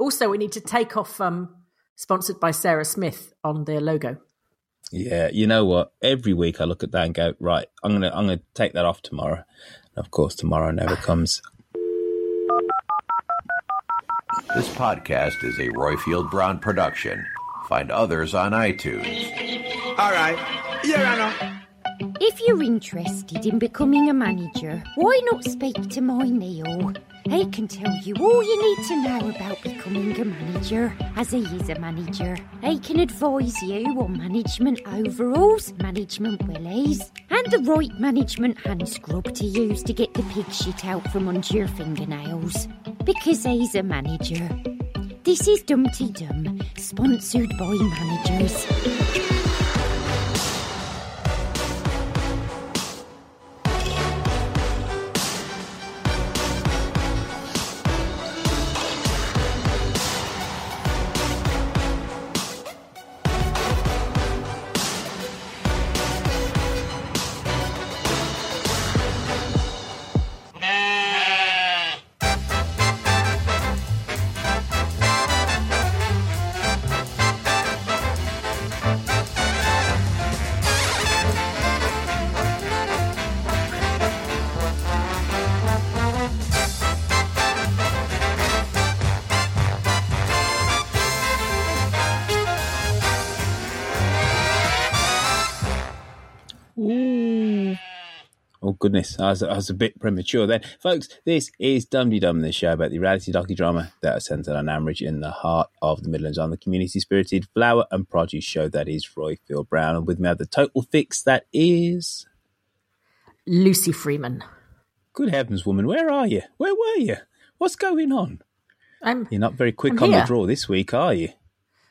Also, we need to take off um, sponsored by Sarah Smith on their logo. Yeah, you know what? Every week I look at that and go, right, I'm gonna I'm gonna take that off tomorrow. And Of course, tomorrow never comes. This podcast is a Roifield Brown production. Find others on iTunes. All right. Here I know. If you're interested in becoming a manager, why not speak to my Neil? He can tell you all you need to know about becoming a manager, as he is a manager. He can advise you on management overalls, management willies, and the right management hand scrub to use to get the pig shit out from under your fingernails. Because he's a manager. This is Dum Tee Dum, sponsored by managers. Goodness, I was, I was a bit premature then, folks. This is Dum Tee Dum, the show about the reality docudrama that is centered on Ambridge in the heart of the Midlands, on the community-spirited flower and produce show that is Roy Phil Brown, and with me, have the total fix that is Lucy Freeman. Good heavens, woman, where are you? Where were you? What's going on? I'm. You're not very quick I'm on the draw this week, are you?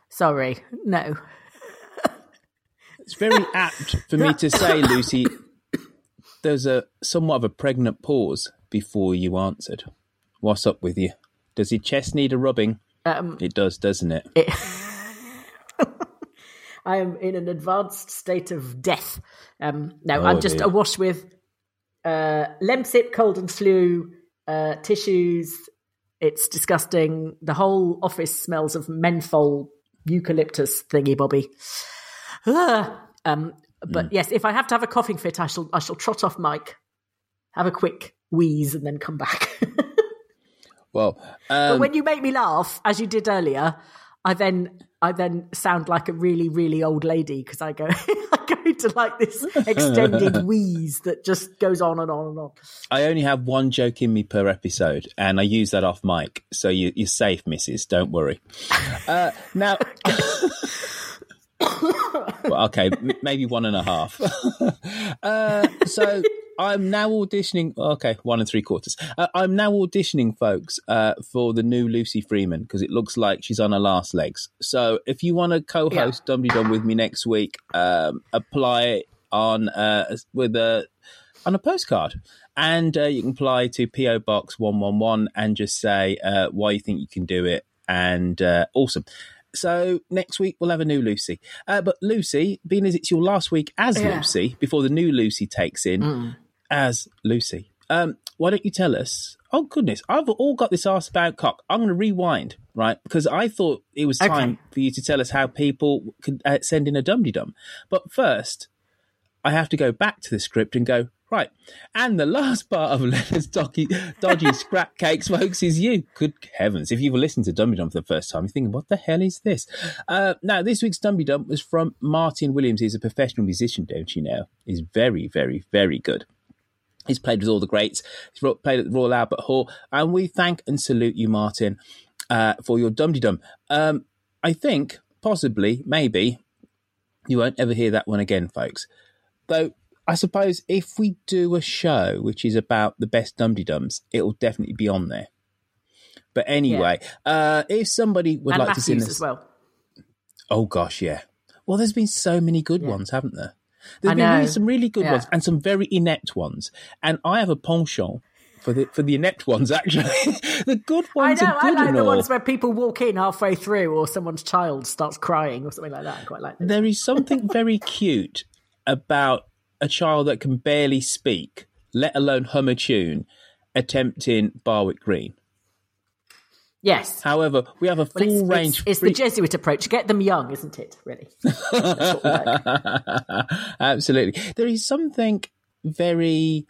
Sorry, no. It's very apt for me to say, Lucy. There's a somewhat of a pregnant pause before you answered. What's up with you? Does your chest need a rubbing? Um, It does, doesn't it? it, I am in an advanced state of death. Um, no, Oh, I'm just dear. awash with uh, Lemsip, cold and flu, uh, tissues. It's disgusting. The whole office smells of menthol, eucalyptus thingy bobby. um, but Hmm. yes, if I have to have a coughing fit, I shall I shall trot off mic, have a quick wheeze, and then come back. Well, But um, when you make me laugh, as you did earlier, I then I then sound like a really really old lady because I go I go into like this extended wheeze that just goes on and on and on. I only have one joke in me per episode, and I use that off mic, so you, you're safe, Mrs. Don't worry. Uh, now, well, okay, m- maybe one and a half. uh, so I'm now auditioning. Okay, one and three quarters. Uh, I'm now auditioning, folks, uh, for the new Lucy Freeman because it looks like she's on her last legs. So if you want to co-host Dum Dum with me next week, um, apply on uh, with a on a postcard. And uh, you can apply to PO Box 111 and just say uh, why you think you can do it. And uh, awesome. So next week we'll have a new Lucy. Uh, but Lucy, being as it's your last week as Yeah. Lucy, before the new Lucy takes in as Lucy, um, why don't you tell us? Oh goodness, I've all got this asked about cock. I'm going to rewind, right? Because I thought it was time Okay. for you to tell us how people could uh, send in a dum dum. But first, I have to go back to the script and go, Right. And the last part of Leonard's dodgy, dodgy scrap cakes, folks, is you. Good heavens. If you've listened to Dum Tee Dum for the first time, you're thinking, what the hell is this? Uh, now, this week's Dum Tee Dum was from Martin Williams. He's a professional musician, don't you know? He's very, very, very good. He's played with all the greats. He's played at the Royal Albert Hall. And we thank and salute you, Martin, uh, for your Dum Tee Dum. Um, I think, possibly, maybe, you won't ever hear that one again, folks. Though I suppose if we do a show which is about the best Dum Tee Dums, it'll definitely be on there. But anyway, yeah. uh, if somebody would and like Matthews to see this as well. Oh gosh, yeah. Well, there's been so many good Yeah. ones, haven't there? There's I been really, some really good Yeah. ones and some very inept ones. And I have a penchant for the for the inept ones. Actually, the good I ones know. are I like the all. ones where people walk in halfway through, or someone's child starts crying, or something like that. I quite like those. there is something very cute about a child that can barely speak, let alone hum a tune, attempting Barwick Green. Yes. However, we have a Well, full it's, range. it's, it's free- the Jesuit approach. Get them young, isn't it? Really. That's what we like. Absolutely. There is something very.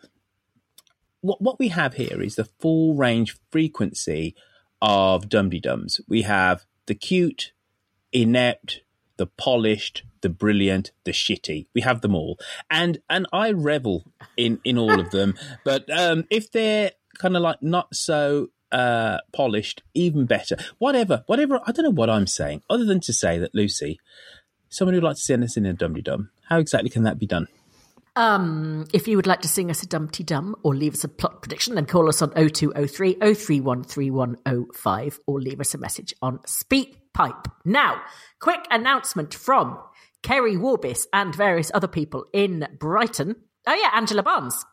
What, what we have here is the full range frequency of Dum Tee Dums. We have the cute, inept, the polished, the brilliant, the shitty. We have them all. And and I revel in, in all of them. But um, if they're kind of like not so uh, polished, even better. Whatever, whatever. I don't know what I'm saying, other than to say that Lucy, someone who'd like to send us in a Dum Tee Dum, how exactly can that be done? Um, if you would like to sing us a Dum Tee Dum or leave us a plot prediction, then call us on 0203 031 3105 or leave us a message on SpeakPipe. Now, quick announcement from Kerry Warbis and various other people in Brighton. Oh, yeah, Angela Barnes.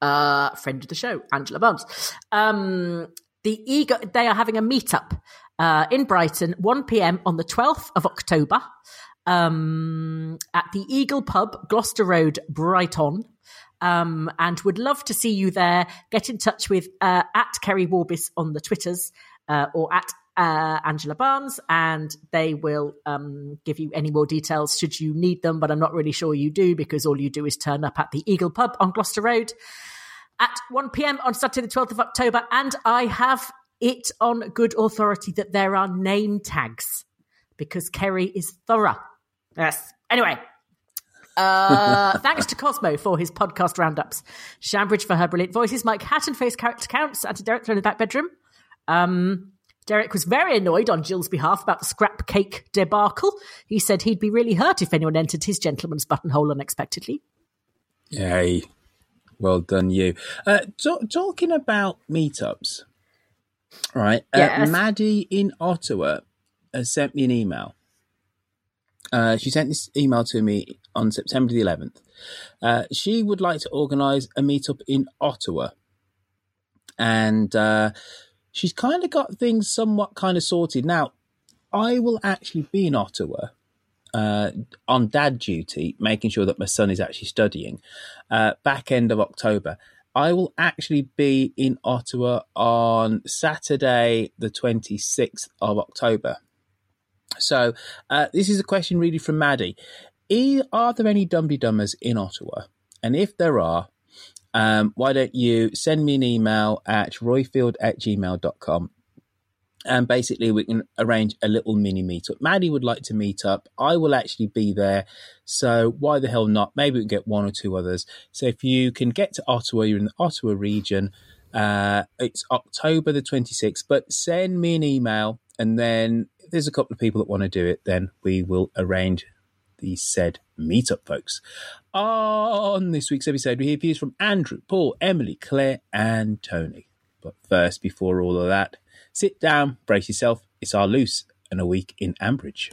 Uh, friend of the show, Angela Barnes. Um, the ego, they are having a meetup uh, in Brighton, 1 p.m. on the 12th of October um, at the Eagle Pub, Gloucester Road, Brighton. Um, and would love to see you there. Get in touch with uh, at Kerry Warbis on the Twitters uh, or at uh, Angela Barnes, and they will um, give you any more details should you need them. But I'm not really sure you do because all you do is turn up at the Eagle Pub on Gloucester Road at 1 p.m. on Saturday, the 12th of October. And I have it on good authority that there are name tags because Kerry is thorough. Yes. Anyway, uh, thanks to Cosmo for his podcast roundups, Shambridge for her brilliant voices, Mike Hatton for his character counts, and to Derek in the back bedroom. Um, Derek was very annoyed on Jill's behalf about the scrap cake debacle. He said he'd be really hurt if anyone entered his gentleman's buttonhole unexpectedly. Yay. Well done, you. Uh, t- talking about meetups, right? Yes. Uh, Maddie in Ottawa has sent me an email. Uh, she sent this email to me on September the 11th. Uh, she would like to organise a meetup in Ottawa. And uh, she's kind of got things somewhat kind of sorted. Now, I will actually be in Ottawa uh, on dad duty, making sure that my son is actually studying, uh, back end of October. I will actually be in Ottawa on Saturday, the 26th of October. So, uh, this is a question really from Maddie. Are there any Dumby Dummers in Ottawa? And if there are, um, why don't you send me an email at roifield at gmail.com and basically we can arrange a little mini meetup. Maddie would like to meet up. I will actually be there. So why the hell not? Maybe we can get one or two others. So if you can get to Ottawa, you're in the Ottawa region. Uh, it's October the 26th, but send me an email and then if there's a couple of people that want to do it, then we will arrange the said meetup, folks. On this week's episode, we hear views from Andrew, Paul, Emily, Claire, and Tony. But first, before all of that, sit down, brace yourself. It's our loose and a week in Ambridge.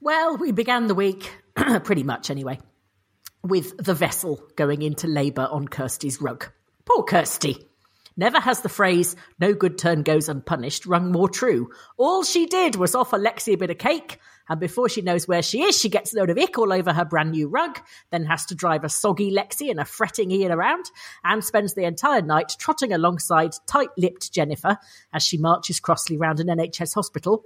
Well, we began the week, pretty much anyway, with the vessel going into labour on Kirsty's rug. Poor Kirsty. Never has the phrase, no good turn goes unpunished, rung more true. All she did was offer Lexi a bit of cake, And before she knows where she is, she gets a load of ick all over her brand new rug, then has to drive a soggy Lexi and a fretting Ian around, and spends the entire night trotting alongside tight lipped Jennifer as she marches crossly round an NHS hospital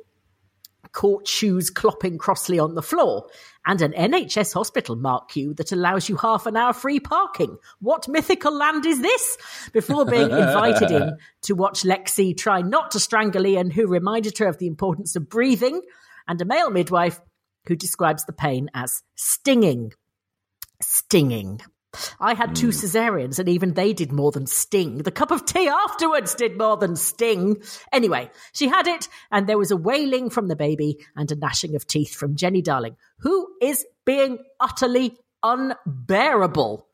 court shoes clopping crossly on the floor, and an NHS hospital mark you, that allows you half an hour free parking. What mythical land is this? Before being invited in to watch Lexi try not to strangle Ian, who reminded her of the importance of breathing, and a male midwife who describes the pain as stinging. Stinging. I had two mm. cesareans, and even they did more than sting. The cup of tea afterwards did more than sting. Anyway, she had it, and there was a wailing from the baby and a gnashing of teeth from Jenny Darling, who is being utterly unbearable.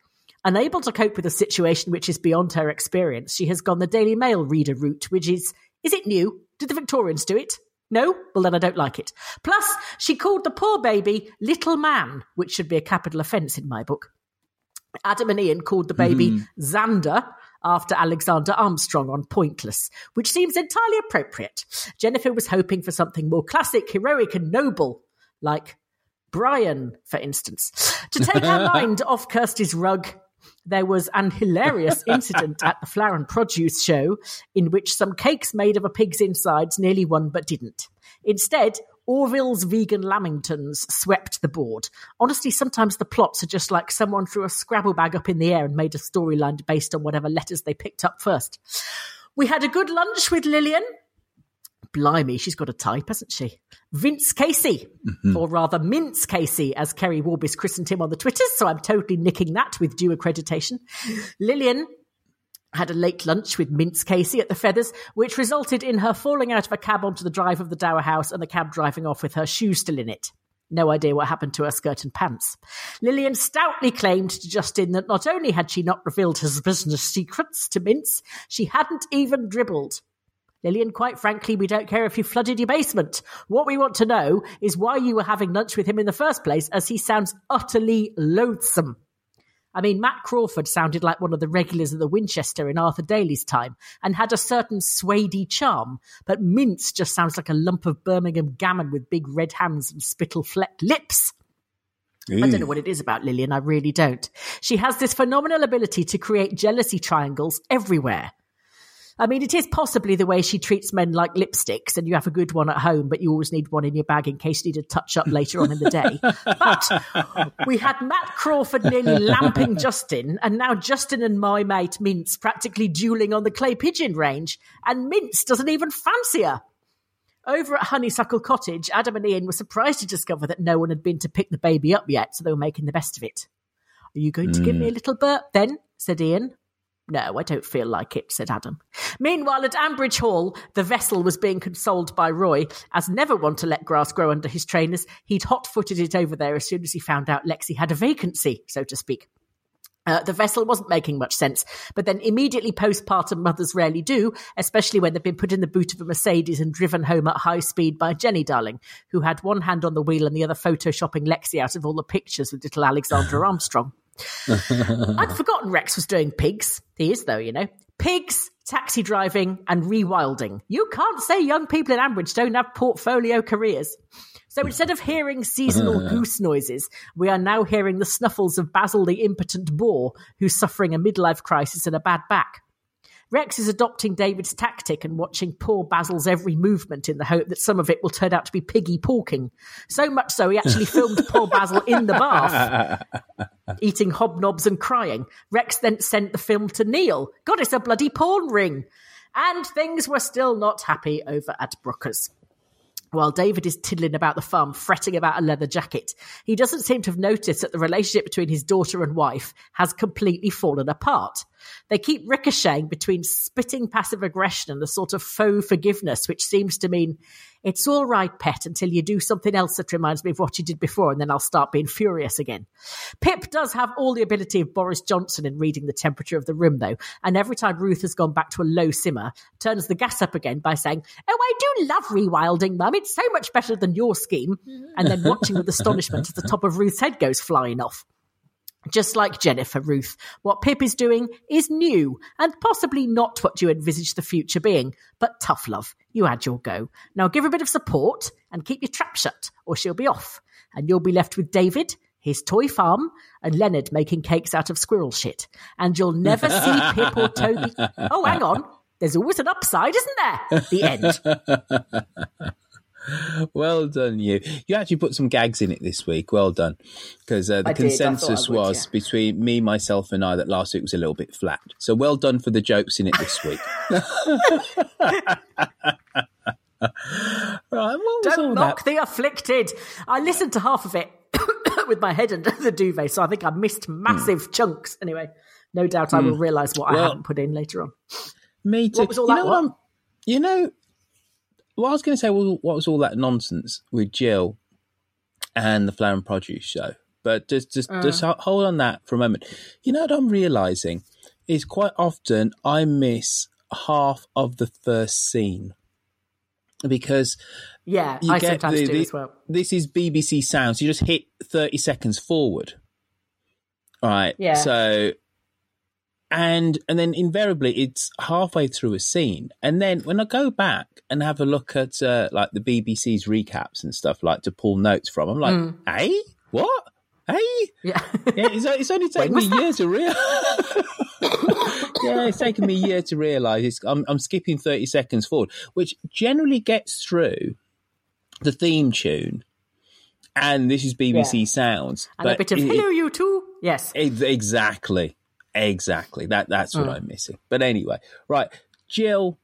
Unable to cope with a situation which is beyond her experience, she has gone the Daily Mail reader route, which is is it new? Did the Victorians do it? No? Well, then I don't like it. Plus, she called the poor baby Little Man, which should be a capital offence in my book. Adam and Ian called the baby mm-hmm. Xander after Alexander Armstrong on Pointless, which seems entirely appropriate. Jennifer was hoping for something more classic, heroic, and noble, like Brian, for instance. To take our mind off Kirsty's rug, there was an hilarious incident at the Flower and Produce show in which some cakes made of a pig's insides nearly won but didn't. Instead, Orville's vegan lamingtons swept the board. Honestly, sometimes the plots are just like someone threw a Scrabble bag up in the air and made a storyline based on whatever letters they picked up first. We had a good lunch with Lilian. Blimey, she's got a type, hasn't she? Vince Casey, mm-hmm. or rather Mince Casey, as Kerry Warbis christened him on the Twitters, so I'm totally nicking that with due accreditation. Lilian had a late lunch with Mince Casey at the Feathers, which resulted in her falling out of a cab onto the drive of the Dower House and the cab driving off with her shoes still in it. No idea what happened to her skirt and pants. Lilian stoutly claimed to Justin that not only had she not revealed his business secrets to Mince, she hadn't even dribbled. Lilian, quite frankly, we don't care if you flooded your basement. What we want to know is why you were having lunch with him in the first place, as he sounds utterly loathsome. I mean, Matt Crawford sounded like one of the regulars of the Winchester in Arthur Daley's time and had a certain suedy charm, but Mince just sounds like a lump of Birmingham gammon with big red hands and spittle flecked lips. I don't know mm. what it is about Lilian, I really don't. She has this phenomenal ability to create jealousy triangles everywhere. I mean, it is possibly the way she treats men like lipsticks, and you have a good one at home, but you always need one in your bag in case you need a touch up later on in the day. But we had Matt Crawford nearly lamping Justin, and now Justin and my mate Mince practically dueling on the clay pigeon range, and Mince doesn't even fancy her. Over at Honeysuckle Cottage, Adam and Ian were surprised to discover that no one had been to pick the baby up yet, so they were making the best of it. Are you going to give me a mm. little burp then? said Ian. No, I don't feel like it, said Adam. Meanwhile, at Ambridge Hall, the vessel was being consoled by Roy. As never one to let grass grow under his trainers, he'd hot footed it over there as soon as he found out Lexi had a vacancy, so to speak. Uh, the vessel wasn't making much sense, but then immediately postpartum mothers rarely do, especially when they've been put in the boot of a Mercedes and driven home at high speed by Jenny Darling, who had one hand on the wheel and the other photoshopping Lexi out of all the pictures with little Alexandra Armstrong. I'd forgotten Rex was doing pigs. He is, though, you know. Pigs, taxi driving, and rewilding. You can't say young people in Ambridge don't have portfolio careers. So instead of hearing seasonal goose noises, we are now hearing the snuffles of Basil the impotent boar, who's suffering a midlife crisis and a bad back. Rex is adopting David's tactic and watching poor Basil's every movement in the hope that some of it will turn out to be piggy porking. So much so, he actually filmed poor Basil in the bath, eating hobnobs and crying. Rex then sent the film to Neil. God, it's a bloody porn ring. And things were still not happy over at Brooker's. While David is tiddling about the farm, fretting about a leather jacket, he doesn't seem to have noticed that the relationship between his daughter and wife has completely fallen apart. They keep ricocheting between spitting passive aggression and a sort of faux forgiveness, which seems to mean it's all right, pet, until you do something else that reminds me of what you did before, and then I'll start being furious again. Pip does have all the ability of Boris Johnson in reading the temperature of the room, though, and every time Ruth has gone back to a low simmer, turns the gas up again by saying, Oh, I do love rewilding, Mum. It's so much better than your scheme. And then watching with astonishment as the top of Ruth's head goes flying off. Just like Jennifer Ruth, what Pip is doing is new and possibly not what you envisage the future being, but tough love. You had your go. Now give her a bit of support and keep your trap shut, or she'll be off. And you'll be left with David, his toy farm, and Leonard making cakes out of squirrel shit. And you'll never see Pip or Toby. Oh, hang on. There's always an upside, isn't there? The end. Well done, you. You actually put some gags in it this week. Well done. Because uh, the I consensus I would, was yeah. between me, myself, and I that last week was a little bit flat. So well done for the jokes in it this week. right, what was all Don't that? mock the afflicted. I listened to half of it with my head under the duvet, so I think I missed massive chunks. Anyway, no doubt I will realise what I haven't put in later on. Me too. What was all you that know, what? You know, what I was going to say well, what was all that nonsense with Jill and the Flower and Produce show. But just just Uh. just hold on that for a moment. You know what I'm realizing is quite often I miss half of the first scene because Yeah, I get sometimes the- do the- as well. this is BBC Sounds. You just hit 30 seconds forward. All right. Yeah. So, and and then invariably it's halfway through a scene, and then when I go back and have a look at uh, like the BBC's recaps and stuff, like to pull notes from, I'm like, Mm. hey, what? Hey, Yeah. yeah, it's, it's only taken me a year to realize. yeah, it's taken me a year to realise it's. I'm, I'm skipping thirty seconds forward, which generally gets through the theme tune, and this is BBC Sounds. and a bit of it- hello, you too. Yes. Ex- Exactly. Exactly. That that's what Mm. I'm missing. But anyway, right, Jill.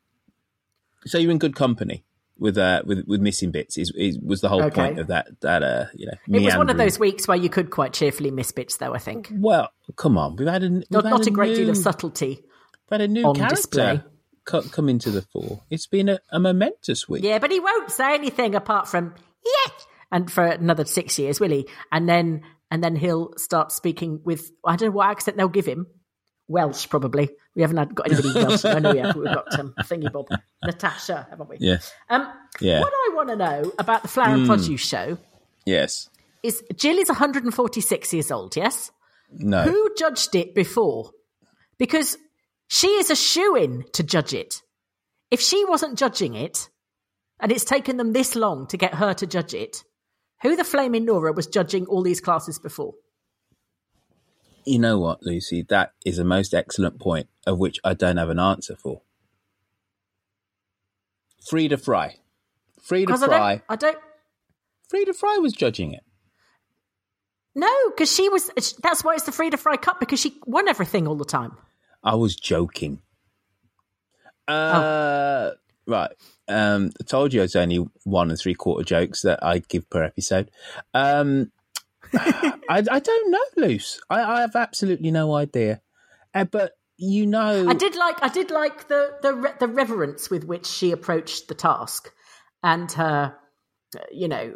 So you're in good company with uh with with missing bits. Is, is was the whole Okay. point of that that uh you know It was one of those weeks where you could quite cheerfully miss bits, though, I think. Well, come on, we've had a we've Not, had not a great deal of subtlety. we've had a new character display. co- come into the fore. It's been a, a momentous week. Yeah, but he won't say anything apart from yes, and for another six years, will he? And then and then he'll start speaking with I don't know what accent they'll give him. Welsh, probably. We haven't had, got anybody Welsh. I know we have. We've got um, Thingy Bob, Natasha, haven't we? Yeah. Um, Yeah. What I want to know about the Flower and Produce show Yes. is Jill is 146 years old. Yes. No. Who judged it before? Because she is a shoe in to judge it. If she wasn't judging it, and it's taken them this long to get her to judge it, who the flaming Nora was judging all these classes before? You know what, Lucy? That is a most excellent point, of which I don't have an answer for. Freda Fry. Freda Because I Fry. don't, I don't Freda Fry was judging it. no, because she was. That's why it's the Freda Fry Cup because she won everything all the time. I was joking. Oh. Uh, Right. Um, I told you it's only one and three quarter jokes that I give per episode. Um, I, I don't know, Luce. I, I have absolutely no idea. Uh, but you know, I did like I did like the the re- the reverence with which she approached the task, and her, you know,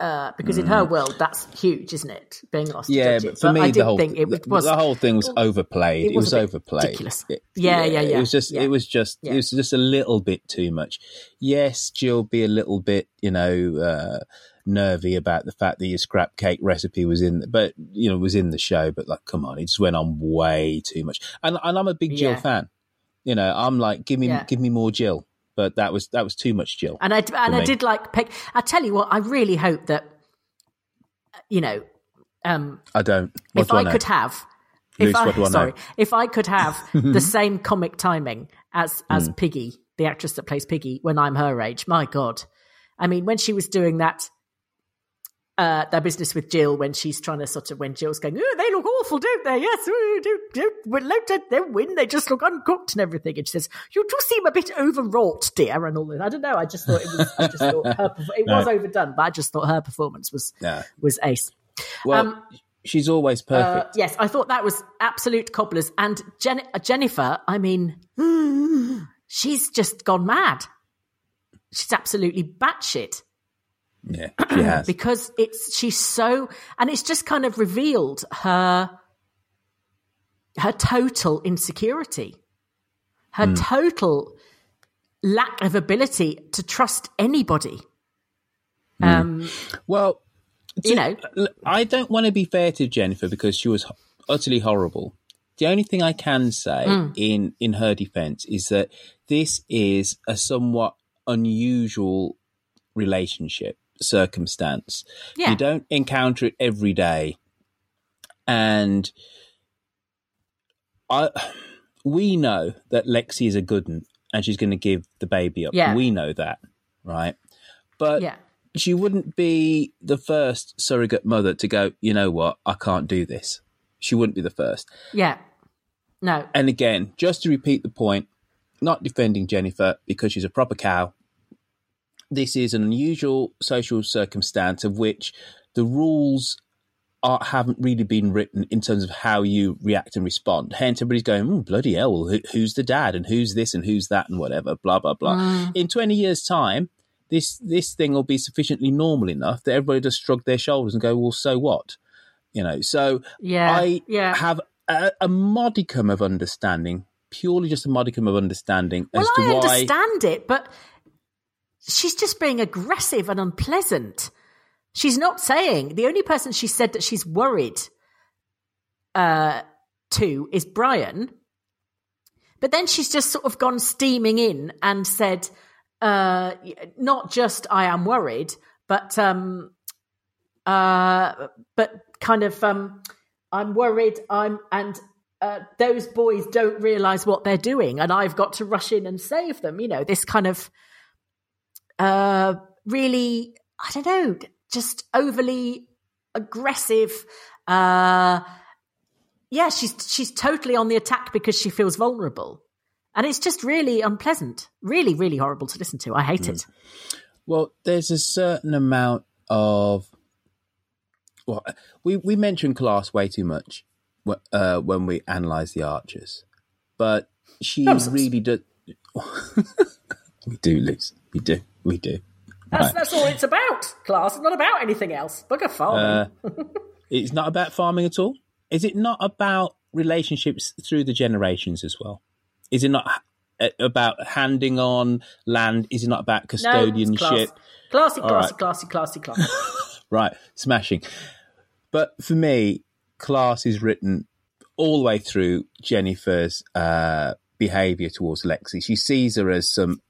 uh, because in her world that's huge, isn't it? Being lost. Mm. Yeah, but for me, I the whole think it was the whole thing was overplayed. it It was was, a bit overplayed. ridiculous. It- Yeah, yeah, yeah, It was just, yeah. it was just, Yeah. it was just a little bit too much. Yes, Jill be a little bit, you know, uh, nervy about the fact that your scrap cake recipe was in, but you know, was in the show. But like, come on, it just went on way too much. And and I'm a big Jill Yeah. fan. You know, I'm like, give me, Yeah. give me more Jill. But that was that was too much Jill. And I and I did like pick. I tell you what, I really hope that you know, um, I don't. What if do I, I, could have, Luce, if I, what do I know? sorry, if I could have the same comic timing as as Hmm. Peggy, the actress that plays Peggy, when I'm her age, my God, I mean, when she was doing that. Uh, their business with Jill when she's trying to sort of when Jill's going, oh, they look awful, don't they? Yes, don't, don't, don't, don't win. They just look uncooked and everything. And she says, "You do seem a bit overwrought, dear." And all that. I don't know. I just thought it was. I just thought her. It was overdone, but I just thought her performance was No. was ace. Well, Um, she's always Uh, perfect. yes, I thought that was absolute cobblers. And Jen- uh, Jennifer, I mean, she's just gone mad. She's absolutely batshit yeah, she has. because it's she's so, and it's just kind of revealed her her total insecurity, her Hmm. total lack of ability to trust anybody. Hmm. Um, Well, you know, I don't want to be fair to Jennifer because she was utterly horrible. The only thing I can say Mm. in in her defense is that this is a somewhat unusual relationship circumstance. Yeah. You don't encounter it every day. And I we know that Lexi is a good one and she's going to give the baby up. Yeah. We know that, right? But Yeah. she wouldn't be the first surrogate mother to go, you know what, I can't do this. She wouldn't be the first. Yeah. No. And again, just to repeat the point, not defending Jennifer because she's a proper cow. This is an unusual social circumstance of which the rules are, haven't really been written in terms of how you react and respond. Hence, everybody's going, "Mm, bloody hell, who, who's the dad and who's this and who's that and whatever, blah, blah, blah. In 20 years' time, this, this thing will be sufficiently normal enough that everybody just shrug their shoulders and go, well, so what? You know, so Yeah. I yeah. have a, a modicum of understanding, purely just a modicum of understanding as well, to I why. understand it, but she's just being aggressive and unpleasant. She's not saying the only person she said that she's worried uh, to is Brian. But then she's just sort of gone steaming in and said, uh, not just I am worried, but um, uh, but kind of um, I'm worried. I'm and uh, those boys don't realize what they're doing, and I've got to rush in and save them. You know, this kind of uh, really, I don't know, just overly aggressive. Uh, yeah, she's she's totally on the attack because she feels vulnerable, and it's just really unpleasant, really, really horrible to listen to. I hate it. Well, there's a certain amount of. Well, we we mentioned class way too much uh, when we analyse the archers, but she Nonsense. really does. we do, Liz. We do. We do. That's Right. that's all it's about. Class, it's not about anything else. Bugger farming. Uh, it's not about farming at all. Is it not about relationships through the generations as well? Is it not about handing on land? Is it not about no, custodianship? class. Classy, All classy, right. classy, classy, classy. Right, smashing. But for me, class is written all the way through Jennifer's uh, behaviour towards Lexi. She sees her as some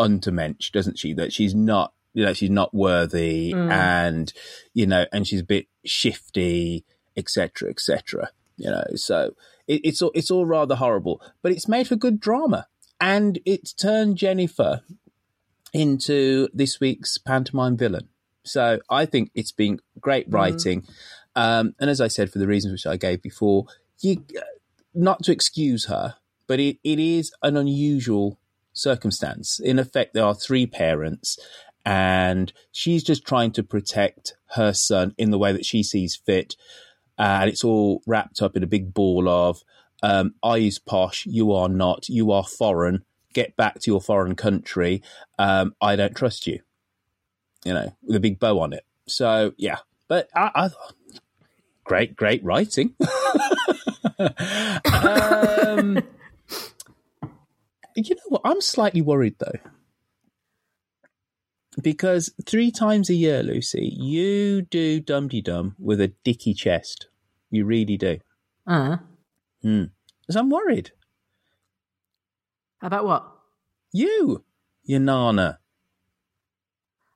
untermensch, doesn't she? That she's not, you know, she's not worthy, mm. and you know, and she's a bit shifty, etc., etc. You know, so it, it's all it's all rather horrible, but it's made for good drama, and it's turned Jennifer into this week's pantomime villain. So I think it's been great mm. writing, um, and as I said, for the reasons which I gave before, you uh, not to excuse her, but it, it is an unusual circumstance. In effect, there are three parents, and she's just trying to protect her son in the way that she sees fit, uh, and it's all wrapped up in a big ball of um, I is posh, you are not, you are foreign. Get back to your foreign country. Um, I don't trust you. You know, with a big bow on it. So yeah, but I, I great, great writing. um, you know what? I'm slightly worried though. Because three times a year, Lucy, you do dum de dum with a dicky chest. You really do. uh, So I'm worried. How about what? You, you nana.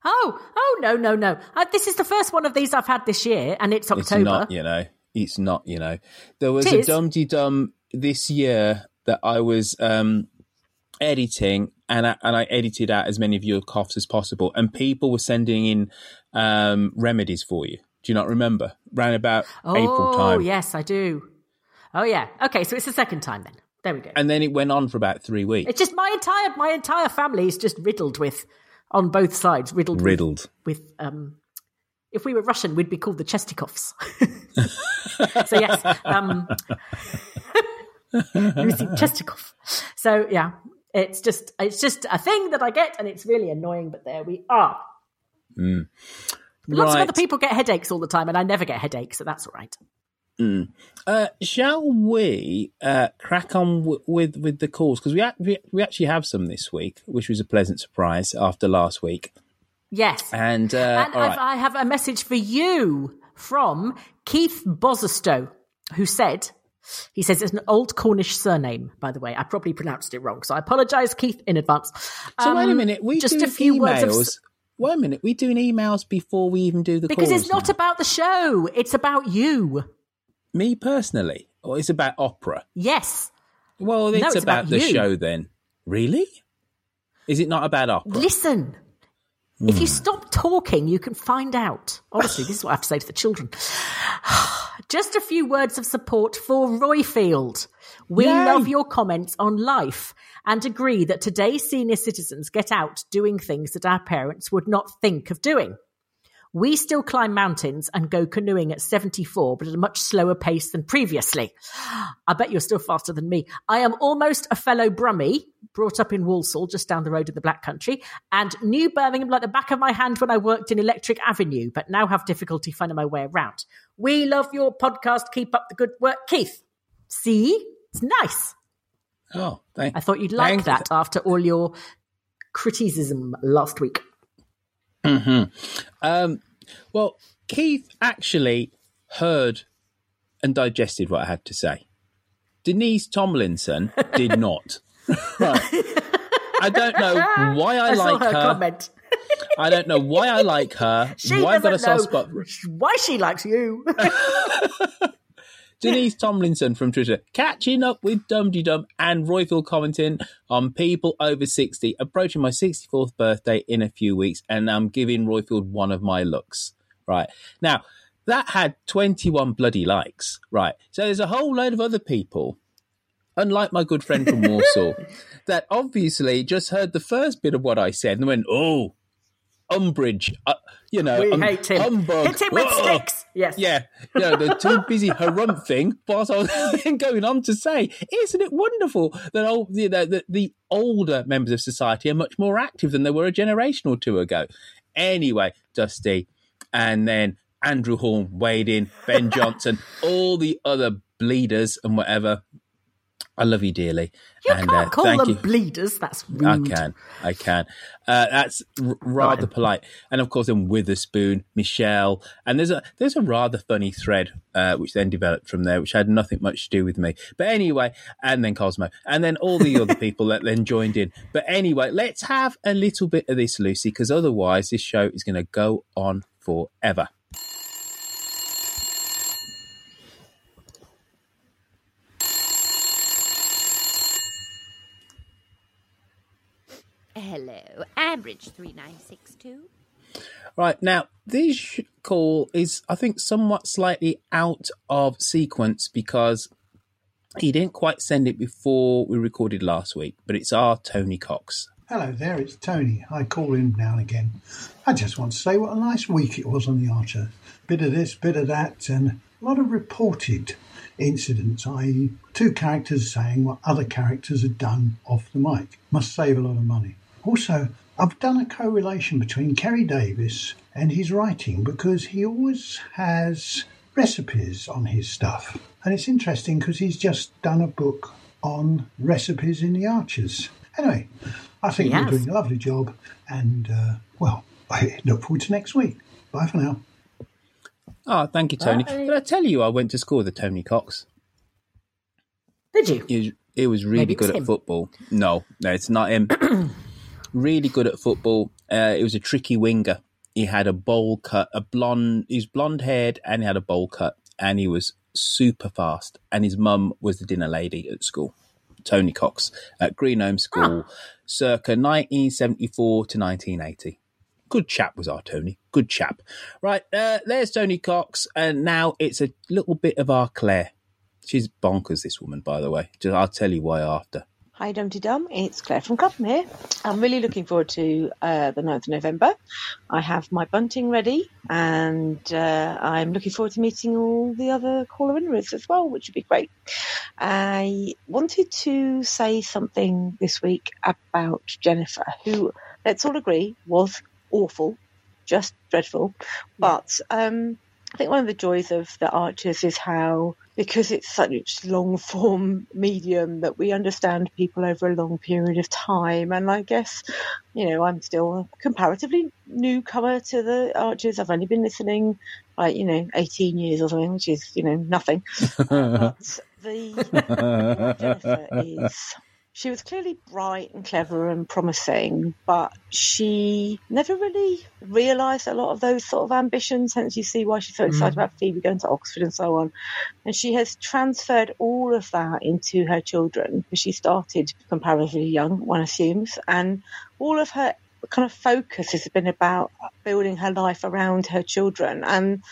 Oh, oh no, no, no! Uh, this is the first one of these I've had this year, and it's It's October. not, you know. It's not, you know. There was It a dum de dum this year that I was um, editing, and I, and I edited out as many of your coughs as possible, and people were sending in um, remedies for you. Do you not remember? Round about oh, April time, Oh, yes, I do. Oh yeah. Okay, so it's the second time then. There we go. and then it went on for about three weeks. It's just my entire my entire family is just riddled with, on both sides, riddled with- Riddled. with. um If we were Russian, we'd be called the Chestikovs. so yes, um, Lucy Chestikov. So yeah, it's just it's just a thing that I get, and it's really annoying. But there we are. Lots of other people get headaches all the time, and I never get headaches, so that's all right. Uh, shall we uh, crack on w- with with the calls because we, we we actually have some this week, which was a pleasant surprise after last week. Yes, And, uh, and I've, right. I have a message for you from Keith Bozistow, who said, He says it's an old Cornish surname, by the way. I probably pronounced it wrong, so I apologise, Keith, in advance. So wait a Um, minute, we just doing a few emails. words of Wait a minute, we doing emails before we even do the because it's not now? about the show; it's about you. me personally, or it's about opera. Yes, Well, it's, it's about, about the show then. Really? Is it not about opera? listen. If Hmm. you stop talking, you can find out. Honestly, this is what I have to say to the children. Just a few words of support for Roifield. We Yay. love your comments on life and agree that today's senior citizens get out doing things that our parents would not think of doing. We still climb mountains and go canoeing at 74, but at a much slower pace than previously. I bet you're still faster than me. I am almost a fellow Brummie, brought up in Walsall, just down the road in the Black Country, and knew Birmingham like the back of my hand when I worked in Electric Avenue, but now have difficulty finding my way around. We love your podcast. Keep up the good work, Keith. See? It's nice. Oh, thank, I thought you'd like that after all your criticism last week. Um, well, Keith actually heard and digested what I had to say. Denise Tomlinson did not. right. I don't know why I, like her, her. comment. I don't know why I like her. She why I've got a soft spot. why she likes you. Denise Tomlinson from Twitter, catching up with Dum Dum and Roifield commenting on people over 60, approaching my 64th birthday in a few weeks, and I'm giving Roifield one of my looks. Right. Now, that had 21 bloody likes. Right. So there's a whole load of other people, unlike my good friend from Warsaw, that obviously just heard the first bit of what I said and went, oh, umbrage, uh, you know, we um, hate him. humbug. Hit him with oh." sticks. Yes. Yeah, you know, they're too busy harumphing. But I was going on to say, isn't it wonderful that old, you know, that the older members of society are much more active than they were a generation or two ago? Anyway, Dusty, and then Andrew Horn weighed in, Ben Johnson, all the other bleeders and whatever. I love you dearly. You and, can't uh, call them you. bleeders. That's rude. I can, I can. Uh, that's r- rather Fine. polite, and of course, then Witherspoon, Michelle, and there's a there's a rather funny thread uh, which then developed from there, which had nothing much to do with me. But anyway, and then Cosmo, and then all the other people that then joined in. But anyway, let's have a little bit of this, Lucy, because otherwise, this show is going to go on forever. Hello, Ambridge 3962. Right now, this call is, I think, somewhat slightly out of sequence because he didn't quite send it before we recorded last week. But it's our Tony Cox. Hello there, it's Tony. I call in now and again. I just want to say what a nice week it was on the Archer. Bit of this, bit of that, and a lot of reported incidents, i.e., two characters saying what other characters had done off the mic. Must save a lot of money. Also, I've done a correlation between Keri Davies and his writing because he always has recipes on his stuff. And it's interesting because he's just done a book on recipes in the Archers. Anyway, I think He you're doing a lovely job, and uh, well, I look forward to next week. Bye for now. Oh, thank you, Tony. Bye. Did I tell you I went to school with a Tony Cox? Did you? He was, was really Maybe good at football. No, no, it's not him. really good at football. Uh, it was a tricky winger. He had a bowl cut, a blonde. He's blonde haired, and he had a bowl cut, and he was super fast. And his mum was the dinner lady at school. Tony Cox at Greenhome School, circa 1974 to 1980. Good chap was our Tony. Good chap. Right, uh, there's Tony Cox, and now it's a little bit of our Claire. She's bonkers, this woman, by the way. I'll tell you why after. Hi Dum Tee Dum, it's Claire from Clapham here. I'm really looking forward to uh, the 9th of November. I have my bunting ready and uh, I'm looking forward to meeting all the other caller winners as well, which would be great. I wanted to say something this week about Jennifer, who, let's all agree, was awful, just dreadful. But um, I think one of the joys of the Archers is how, because it's such long form medium, that we understand people over a long period of time. And I guess, you know, I'm still a comparatively newcomer to the Archers. I've only been listening like, you know, 18 years or something, which is, you know, nothing. but the Jennifer is she was clearly bright and clever and promising, but she never really realised a lot of those sort of ambitions. Hence, you see why she's so mm. excited about Phoebe going to Oxford and so on. And she has transferred all of that into her children because she started comparatively young, one assumes, and all of her kind of focus has been about building her life around her children. And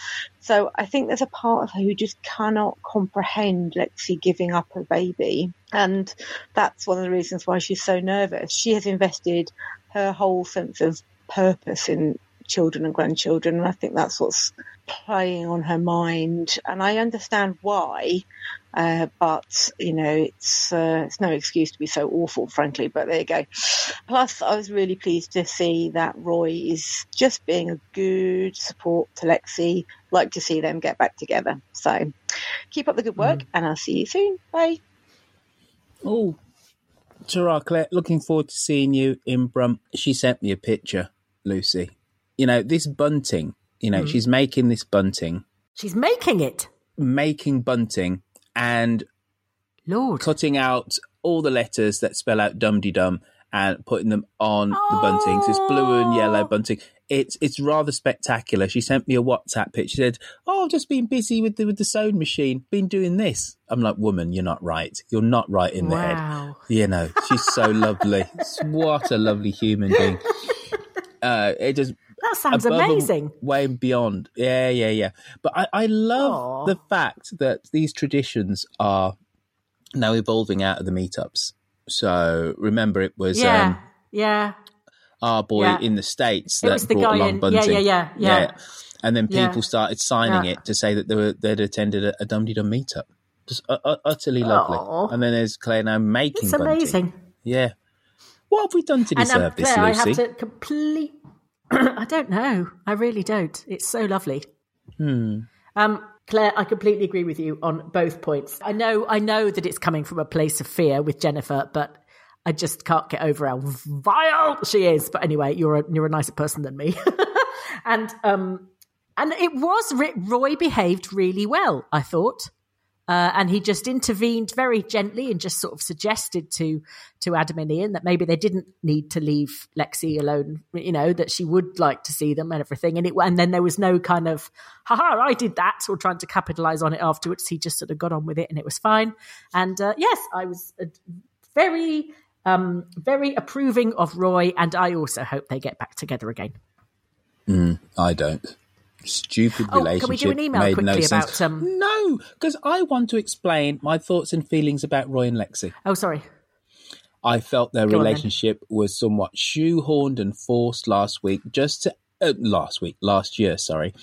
so I think there's a part of her who just cannot comprehend Lexi giving up her baby. And that's one of the reasons why she's so nervous. She has invested her whole sense of purpose in children and grandchildren. And I think that's what's playing on her mind. And I understand why. Uh, but you know, it's uh, it's no excuse to be so awful, frankly. But there you go. Plus, I was really pleased to see that Roy is just being a good support to Lexi. Like to see them get back together. So, keep up the good work, and I'll see you soon. Bye. Oh, Gerard Claire, looking forward to seeing you in Brum. She sent me a picture, Lucy. You know, this bunting, you know, she's making this bunting, She's making it. making bunting and Lord. cutting out all the letters that spell out Dum Tee Dum and putting them on the bunting. So it's blue and yellow bunting. It's it's rather spectacular. She sent me a WhatsApp picture. She said, "Oh, I've just been busy with the with the sewing machine. Been doing this." I'm like, "Woman, you're not right. You're not right in the head." You know, she's so lovely. What a lovely human being. Uh, it just That sounds amazing. way and beyond. Yeah, yeah, yeah. But I, I love Aw. the fact that these traditions are now evolving out of the meetups. So remember, it was Yeah. um, yeah. our boy Yeah. in the states that the brought along in- yeah, bunting. yeah, yeah, yeah. And then Yeah. people started signing Yeah. it to say that they were they'd attended a, a Dum Dum meetup. Just uh, utterly lovely. Aw. And then there's Claire now making It's bunting. amazing. Yeah. What have we done to And deserve um, this, Claire, I have to complete. I don't know. I really don't. It's so lovely. Hmm. Um, Claire, I completely agree with you on both points. I know, I know that it's coming from a place of fear with Jennifer, but I just can't get over how vile she is. But anyway, you're a you're a nicer person than me, and um, and it was Roy behaved really well. I thought. Uh, and he just intervened very gently and just sort of suggested to to Adam and Ian that maybe they didn't need to leave Lexi alone. You know that she would like to see them and everything. And it and then there was no kind of haha I did that or trying to capitalize on it afterwards. He just sort of got on with it and it was fine. And uh, yes, I was uh, very um, very approving of Roy, and I also hope they get back together again. I don't. Stupid Oh, relationship. can we do an email made quickly no sense. about, um, No, because I want to explain my thoughts and feelings about Roy and Lexi. Oh, sorry. I felt their Go on relationship was somewhat shoehorned and forced last week, just to uh, last week, last year, sorry,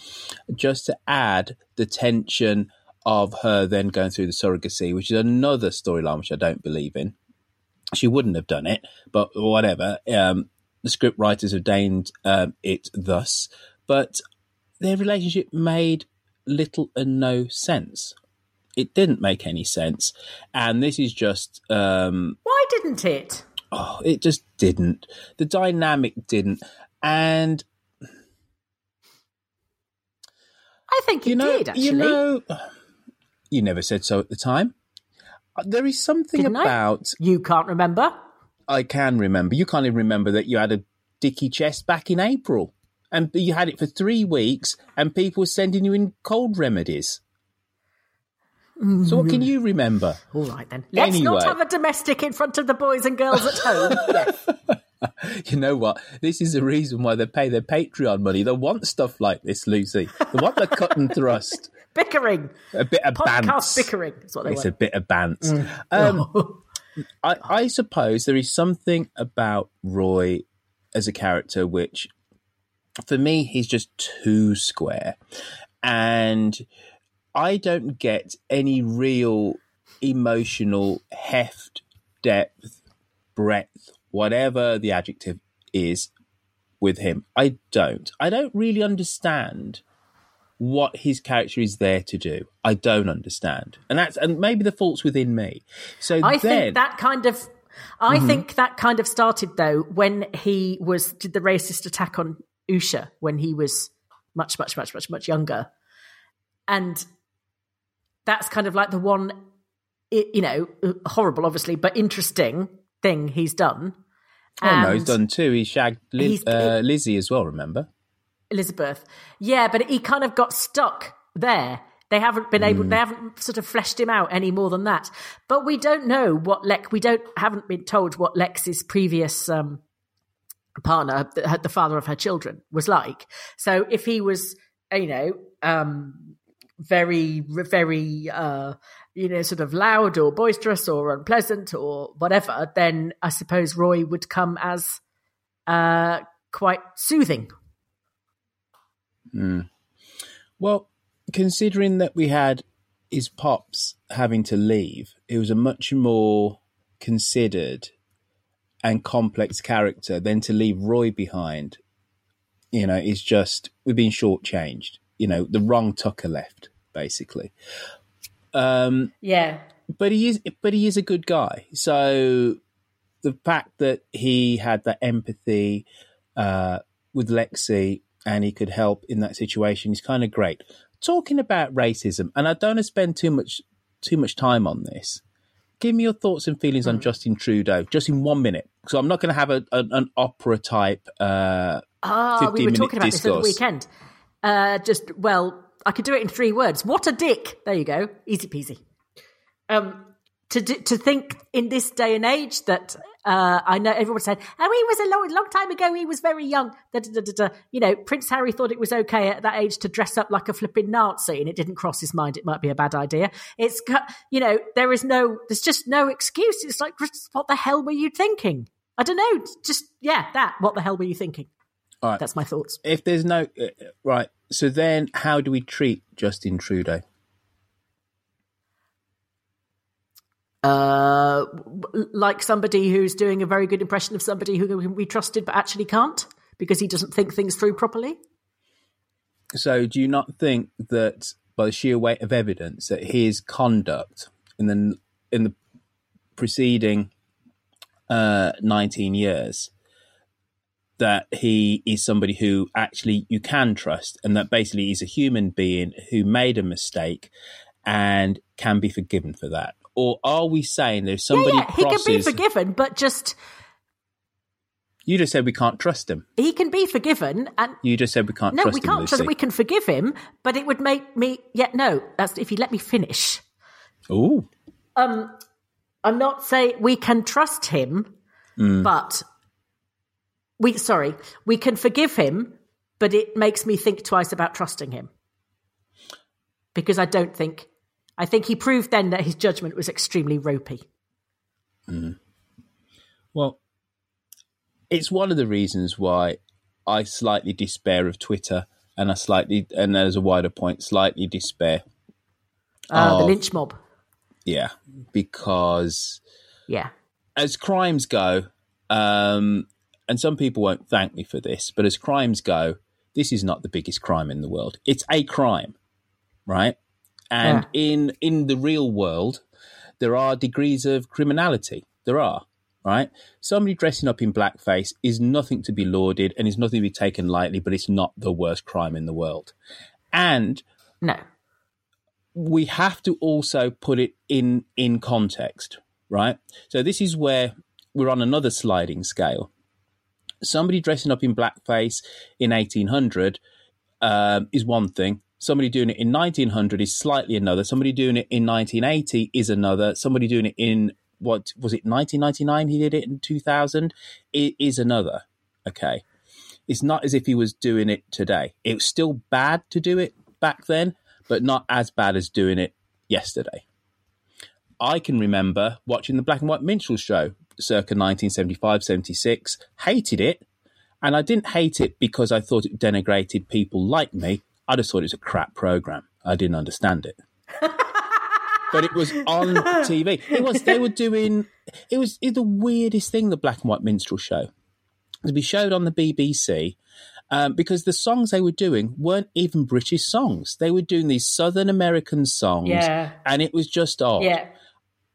just to add the tension of her then going through the surrogacy, which is another storyline which I don't believe in. She wouldn't have done it, but whatever. Um, the script writers ordained um, it thus, but their relationship made little and no sense. It didn't make any sense, and this is just um, Why didn't it? oh, it just didn't. The dynamic didn't, and I think it you know, did actually. you know, you never said so at the time. Uh, There is something Didn't I? about you can't remember. I can remember. You can't even remember that you had a dicky chest back in April, and you had it for three weeks, and people were sending you in cold remedies. So what can you remember? All right then. Let's Anyway. not have a domestic in front of the boys and girls at home. yes. You know what? This is the reason why they pay their Patreon money. They want stuff like this, Lucy. They want the cut and thrust. Bickering. A bit of Podcast bants. bickering. That's what they It's a bit of bants. Um, I, I suppose there is something about Roy as a character which, for me, he's just too square. And I don't get any real emotional heft, depth, breadth, whatever the adjective is with him. I don't. I don't really understand what his character is there to do. I don't understand, and that's and maybe the fault's within me. So I then, think that kind of I Mm-hmm. think that kind of started though when he was did the racist attack on Usha when he was much, much, much, much, much younger. And that's kind of like the one you know, horrible, obviously, but interesting thing he's done. Oh no, he's done two. He shagged Liz, He's- uh, Lizzie as well. Remember? Elizabeth. Yeah, but he kind of got stuck there. They haven't been able. They haven't sort of fleshed him out any more than that. But we don't know what Lex. We don't haven't been told what Lex's previous um, partner, the, the father of her children, was like. So if he was, you know, um, very, very, uh, you know, sort of loud or boisterous or unpleasant or whatever, then I suppose Roy would come as uh, quite soothing. Well, considering that we had his pops having to leave, it was a much more considered and complex character than to leave Roy behind. You know, is just we've been shortchanged. You know, the wrong Tucker left, basically. Um, Yeah. but he is but he is a good guy so the fact that he had that empathy uh, with lexi and he could help in that situation is kind of great talking about racism and i don't want to spend too much too much time on this give me your thoughts and feelings on justin trudeau just in one minute so i'm not going to have a, a, an opera type uh, Ah, we 15 were talking about this over the weekend. Uh, just well, I could do it in three words. What a dick! There you go, easy peasy. Um, to to think in this day and age that uh, I know everyone said, "Oh, he was a long, long time ago. He was very young." Da, da, da, da, da. You know, Prince Harry thought it was okay at that age to dress up like a flipping Nazi, and it didn't cross his mind it might be a bad idea. It's got- you know, there is no, there's just no excuse. It's like, what the hell were you thinking? I don't know. Just yeah, that. What the hell were you thinking? all right That's my thoughts. if there's no uh, right so then how do we treat justin trudeau uh, like somebody who's doing a very good impression of somebody who can be trusted but actually can't because he doesn't think things through properly. So, do you not think that by the sheer weight of evidence that his conduct in the in the preceding uh, nineteen years that he is somebody who actually you can trust, and that basically he's a human being who made a mistake and can be forgiven for that? Or are we saying there's somebody yeah, yeah, he can be forgiven, but just you just said we can't trust him. he can be forgiven, and You just said we can't no, we can't Lucy. trust. We can forgive him, but it would make me. Yeah, no. That's if you let me finish. Ooh. Um, I'm not saying we can trust him, Mm. but we sorry, we can forgive him, but it makes me think twice about trusting him. Because I don't think I think he proved then that his judgment was extremely ropey. Well, it's one of the reasons why I slightly despair of Twitter, and I slightly, and as a wider point, slightly despair. Uh, the lynch mob. Yeah, because Yeah. as crimes go, um, and some people won't thank me for this, but as crimes go, this is not the biggest crime in the world. It's a crime, right? And in in the real world, there are degrees of criminality. There are, right? Somebody dressing up in blackface is nothing to be lauded and is nothing to be taken lightly, but it's not the worst crime in the world. And No. we have to also put it in in context, right? So this is where we're on another sliding scale. Somebody dressing up in blackface in 1800 um, is one thing. Somebody doing it in 1900 is slightly another. Somebody doing it in 1980 is another. Somebody doing it in what was it 1999? He did it in 2000. It is another. Okay, it's not as if he was doing it today. It was still bad to do it back then, but not as bad as doing it yesterday. I can remember watching the black and white minstrel show circa 1975 76, hated it, and I didn't hate it because I thought it denigrated people like me. I just thought it was a crap program. I didn't understand it. but it was on TV. It was they were doing it was it, the weirdest thing the black and white minstrel show to be showed on the BBC um, because the songs they were doing weren't even British songs. They were doing these Southern American songs, Yeah. and it was just odd. Yeah.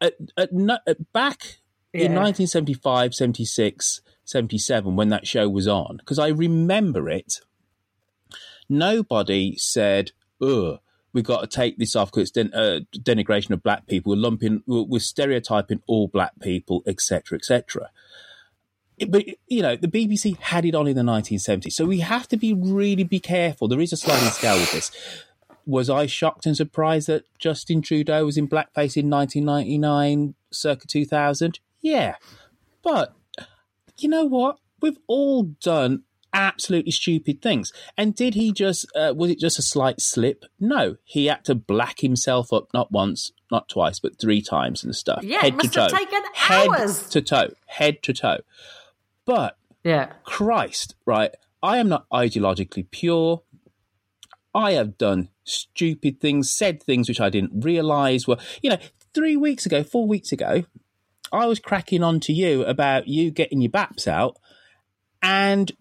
At, at, at back in Yeah. 1975, 76, 77, when that show was on, because I remember it, nobody said, "Ugh, we've got to take this off because it's den- uh, denigration of black people. We're lumping, we're, we're stereotyping all black people, etc., etc. But you know, the BBC had it on in the 1970s, so we have to be really be careful. There is a sliding scale with this. Was I shocked and surprised that Justin Trudeau was in blackface in 1999, circa 2000? Yeah, but you know what? We've all done absolutely stupid things. And did he just, uh, was it just a slight slip? No, he had to black himself up not once, not twice, but three times and stuff. Yeah, head it must to have toe. taken head hours. to toe. Head to toe. But Yeah. Christ, right? I am not ideologically pure. I have done stupid things, said things which I didn't realize were, you know, three weeks ago, four weeks ago, I was cracking on to you about you getting your baps out, and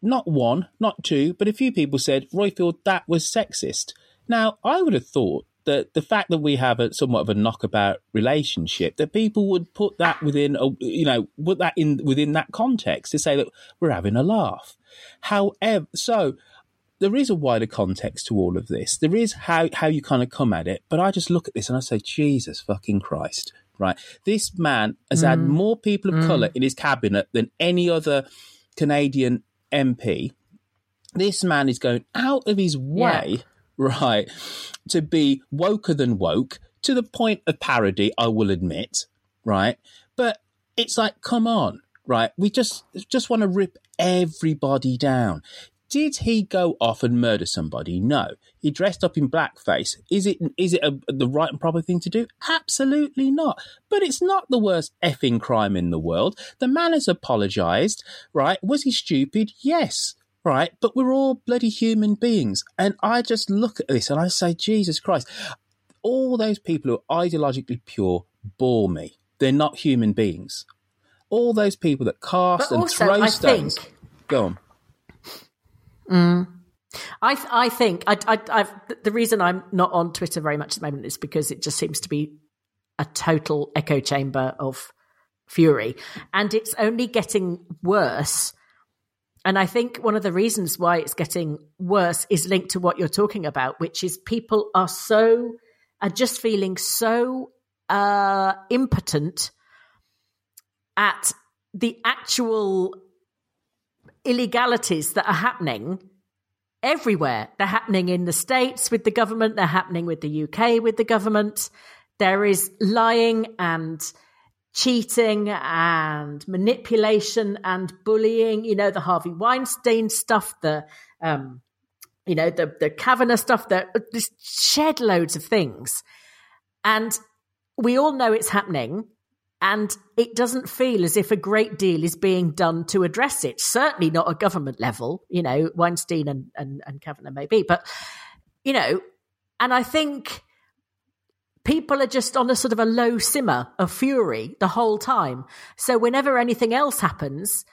not one, not two, but a few people said, Roifield, that was sexist. Now, I would have thought that the fact that we have a somewhat of a knockabout relationship, that people would put that within, a, you know, put that in within that context to say that we're having a laugh. However, so there is a wider context to all of this. There is how how you kind of come at it, but I just look at this and I say, Jesus fucking Christ, right? This man has had mm. more people of mm. color in his cabinet than any other Canadian MP. This man is going out of his way, right, to be woker than woke to the point of parody, I will admit, right? But it's like, come on, right? We just just want to rip everybody down. Did he go off and murder somebody? No. He dressed up in blackface. Is it is it a, the right and proper thing to do? Absolutely not. But it's not the worst effing crime in the world. The man has apologized, right? Was he stupid? Yes. Right, but we're all bloody human beings. And I just look at this and I say, Jesus Christ, all those people who are ideologically pure bore me. They're not human beings. All those people that cast But and also, throw I stones. think Go on. I th- I think I, I I've the reason I'm not on Twitter very much at the moment is because it just seems to be a total echo chamber of fury, and it's only getting worse. And I think one of the reasons why it's getting worse is linked to what you're talking about, which is people are so are just feeling so uh, impotent at the actual illegalities that are happening everywhere. They're happening in the States with the government, they're happening with the UK with the government. There is lying and cheating and manipulation and bullying, you know, the Harvey Weinstein stuff, the um you know, the the Kavanaugh stuff, the just shed loads of things. And we all know it's happening. And it doesn't feel as if a great deal is being done to address it. Certainly not at government level, you know, Weinstein and, and, and Kavanaugh maybe. But, you know, and I think people are just on a sort of a low simmer of fury the whole time. So whenever anything else happens,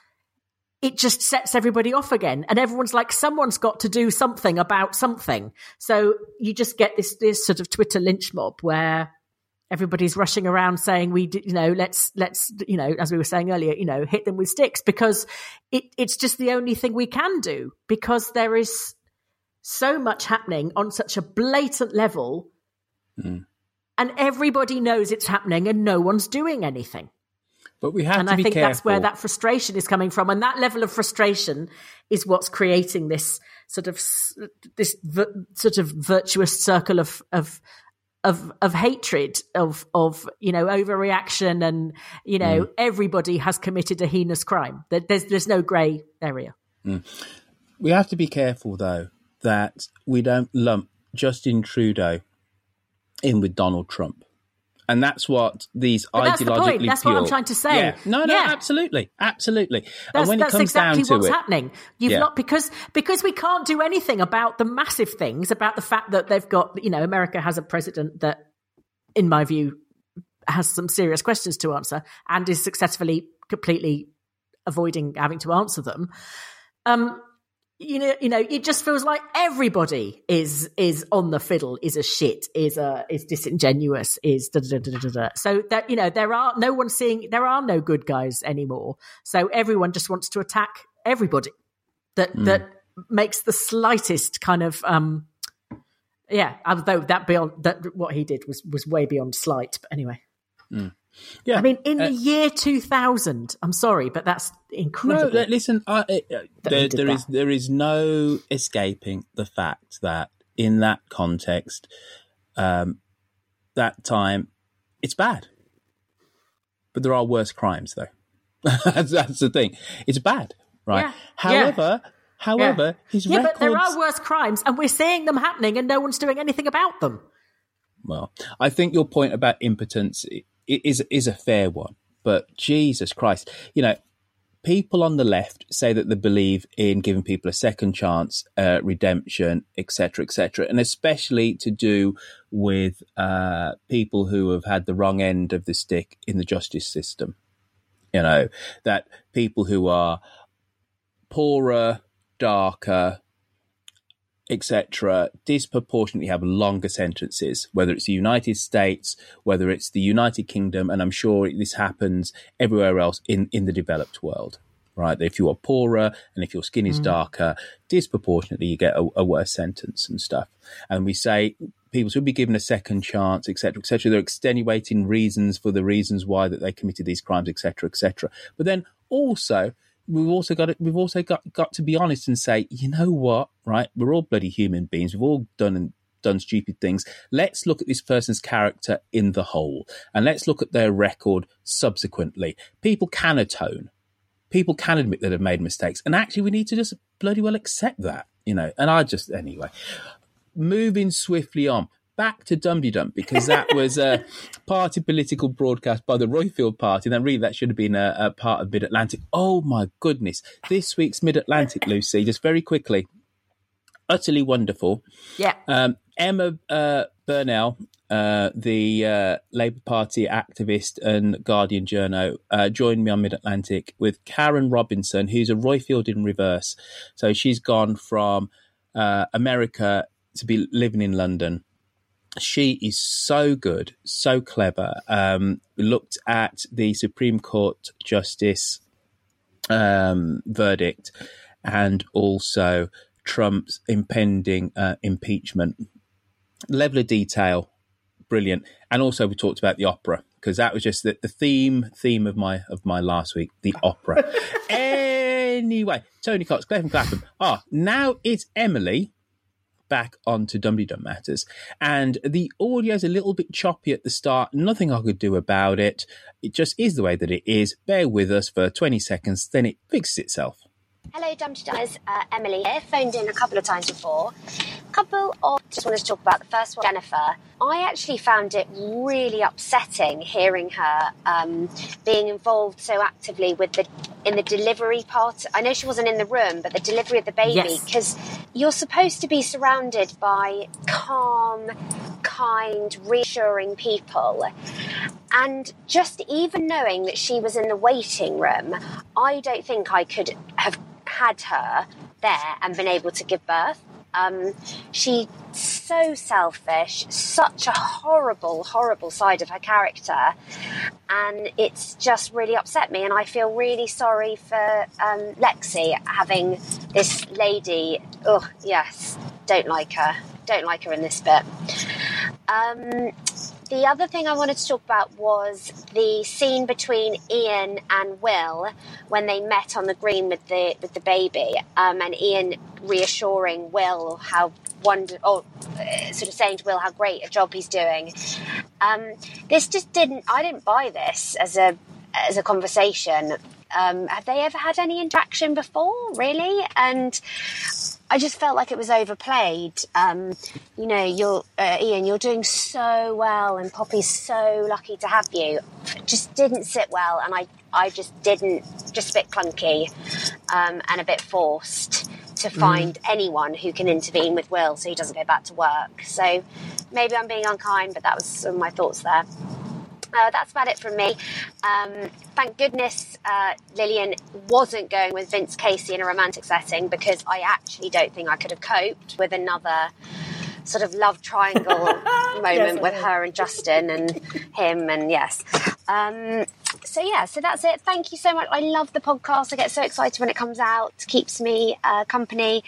it just sets everybody off again. And everyone's like, someone's got to do something about something. So you just get this, this sort of Twitter lynch mob where everybody's rushing around saying we you know let's let's you know as we were saying earlier you know hit them with sticks because it it's just the only thing we can do because there is so much happening on such a blatant level mm. and everybody knows it's happening and no one's doing anything But we have and I think careful. that's where that frustration is coming from, and that level of frustration is what's creating this sort of this sort of virtuous circle of of of of hatred of of you know overreaction, and you know Mm. everybody has committed a heinous crime. There- There's there's no grey area. we have to be careful though that we don't lump Justin Trudeau in with Donald Trump. And that's what these But that's the ideologically point. That's what I'm trying to say. Yeah. No, no, Yeah. absolutely, absolutely. and That's, when that's it comes exactly down to what's it, happening. You've Yeah. not because because we can't do anything about the massive things about the fact that they've got you know America has a president that, in my view, has some serious questions to answer and is successfully completely avoiding having to answer them. Um, you know, you know, it just feels like everybody is is on the fiddle, is a shit, is a is disingenuous, is da da da da da. da. So that you know, there are no one seeing, there are no good guys anymore. So everyone just wants to attack everybody that that makes the slightest kind of um Yeah, although that beyond that, what he did was was way beyond slight. But anyway, Yeah, I mean, in uh, the year two thousand, I'm sorry, but that's incredible. li- listen. I, uh, he there, there is there is no escaping the fact that in that context, um, that time, it's bad. But there are worse crimes, though. that's, that's the thing. It's bad, right? Yeah. However, however, his yeah, records. but there are worse crimes, and we're seeing them happening, and no one's doing anything about them. Well, I think your point about impotence is is a fair one, but Jesus Christ, you know, people on the left say that they believe in giving people a second chance, uh, redemption, etc., etc., and especially to do with uh, people who have had the wrong end of the stick in the justice system. You know that people who are poorer, darker, etc., disproportionately have longer sentences, whether it's the United States, whether it's the United Kingdom, and I'm sure this happens everywhere else in, in the developed world, right? If you are poorer and if your skin is mm. darker, disproportionately you get a, a worse sentence and stuff. And we say people should be given a second chance, etc., etc. They're extenuating reasons for the reasons why that they committed these crimes, etc., etc. But then also we've also got to, we've also got got to be honest and say, you know what, right? We're all bloody human beings. We've all done done stupid things. Let's look at this person's character in the whole, and let's look at their record subsequently. People can atone. People can admit that they've made mistakes, and actually, we need to just bloody well accept that, you know. And I just anyway, moving swiftly on. Back to Dum Dum because that was a party political broadcast by the Roifield Party. And really that should have been a, a part of Mid Atlantic. Oh my goodness. This week's Mid Atlantic, Lucy, just very quickly. Utterly wonderful. Yeah, Um, Emma uh, Burnell, uh, the uh, Labour Party activist and Guardian journo, uh, joined me on Mid Atlantic with Karen Robinson, who's a Roifield in reverse. So she's gone from uh, America to be living in London. She is so good, so clever. Um, we looked at the Supreme Court Justice um, verdict and also Trump's impending uh, impeachment. Level of detail, brilliant. And also we talked about the opera because that was just the, the theme theme of my of my last week, the opera. anyway, Tony Cox, Clapham Clapham. Ah, now it's Emily back onto Dum Dum Matters. And the audio is a little bit choppy at the start. Nothing I could do about it. It just is the way that it is. Bear with us for 20 seconds, then it fixes itself. Hello, Dum Tee Dummers. Uh, Emily here. Phoned in a couple of times before. Couple of just wanted to talk about the first one, Jennifer. I actually found it really upsetting hearing her um, being involved so actively with the in the delivery part. I know she wasn't in the room, but the delivery of the baby Yes. because you're supposed to be surrounded by calm, kind, reassuring people. And just even knowing that she was in the waiting room, I don't think I could have had her there and been able to give birth. Um, she's so selfish, such a horrible, horrible side of her character, and it's just really upset me. And I feel really sorry for um, Lexi having this lady. Oh, yes, don't like her. Don't like her in this bit. Um, the other thing I wanted to talk about was the scene between Ian and Will when they met on the green with the with the baby, um, and Ian reassuring Will how wonder, or uh, sort of saying to Will how great a job he's doing. Um, this just didn't. I didn't buy this as a as a conversation. Um, have they ever had any interaction before, really? And I just felt like it was overplayed. Um, you know, you're uh, Ian, you're doing so well, and Poppy's so lucky to have you. It just didn't sit well, and I, I just didn't, just a bit clunky, um, and a bit forced to find anyone who can intervene with Will so he doesn't go back to work. So maybe I'm being unkind, but that was some of my thoughts there. Uh, that's about it from me. Um, thank goodness uh, Lilian wasn't going with Vince Casey in a romantic setting because I actually don't think I could have coped with another sort of love triangle moment with her and Justin and him and yes. Um, so yeah, so that's it. Thank you so much. I love the podcast. I get so excited when it comes out. Keeps me uh, company.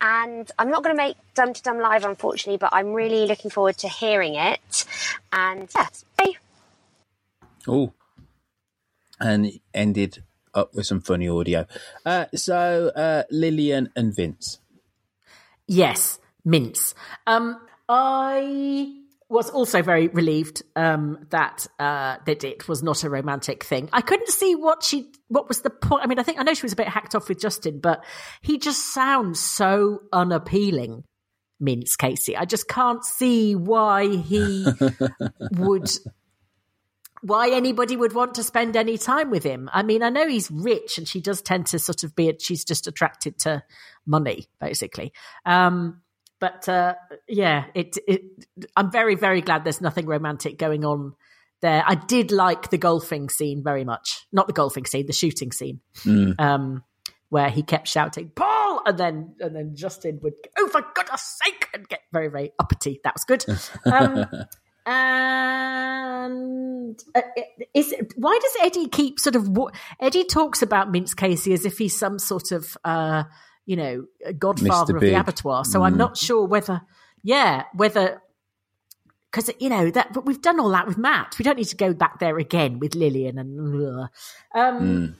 and I'm not going to make Dum Tee Dum live, unfortunately, but I'm really looking forward to hearing it. And yeah, bye. Oh, and it ended up with some funny audio. Uh, so uh, Lilian and Vince. Yes, mince. Um, I was also very relieved um, that uh, that it was not a romantic thing. I couldn't see what she what was the point. I mean, I think I know she was a bit hacked off with Justin, but he just sounds so unappealing. Mince Casey, I just can't see why he would why anybody would want to spend any time with him. I mean, I know he's rich and she does tend to sort of be, she's just attracted to money, basically. Um, but uh, yeah, it, it, I'm very, very glad there's nothing romantic going on there. I did like the golfing scene very much. Not the golfing scene, the shooting scene. Mm. Um, where he kept shouting Paul, and then and then Justin would, oh for goodness sake, and get very very uppity. That was good. Um, and uh, is why does Eddie keep sort of Eddie talks about Mince Casey as if he's some sort of uh, you know godfather of the abattoir. So I'm Mm. not sure whether yeah whether because you know that but we've done all that with Matt. We don't need to go back there again with Lilian and um Mm.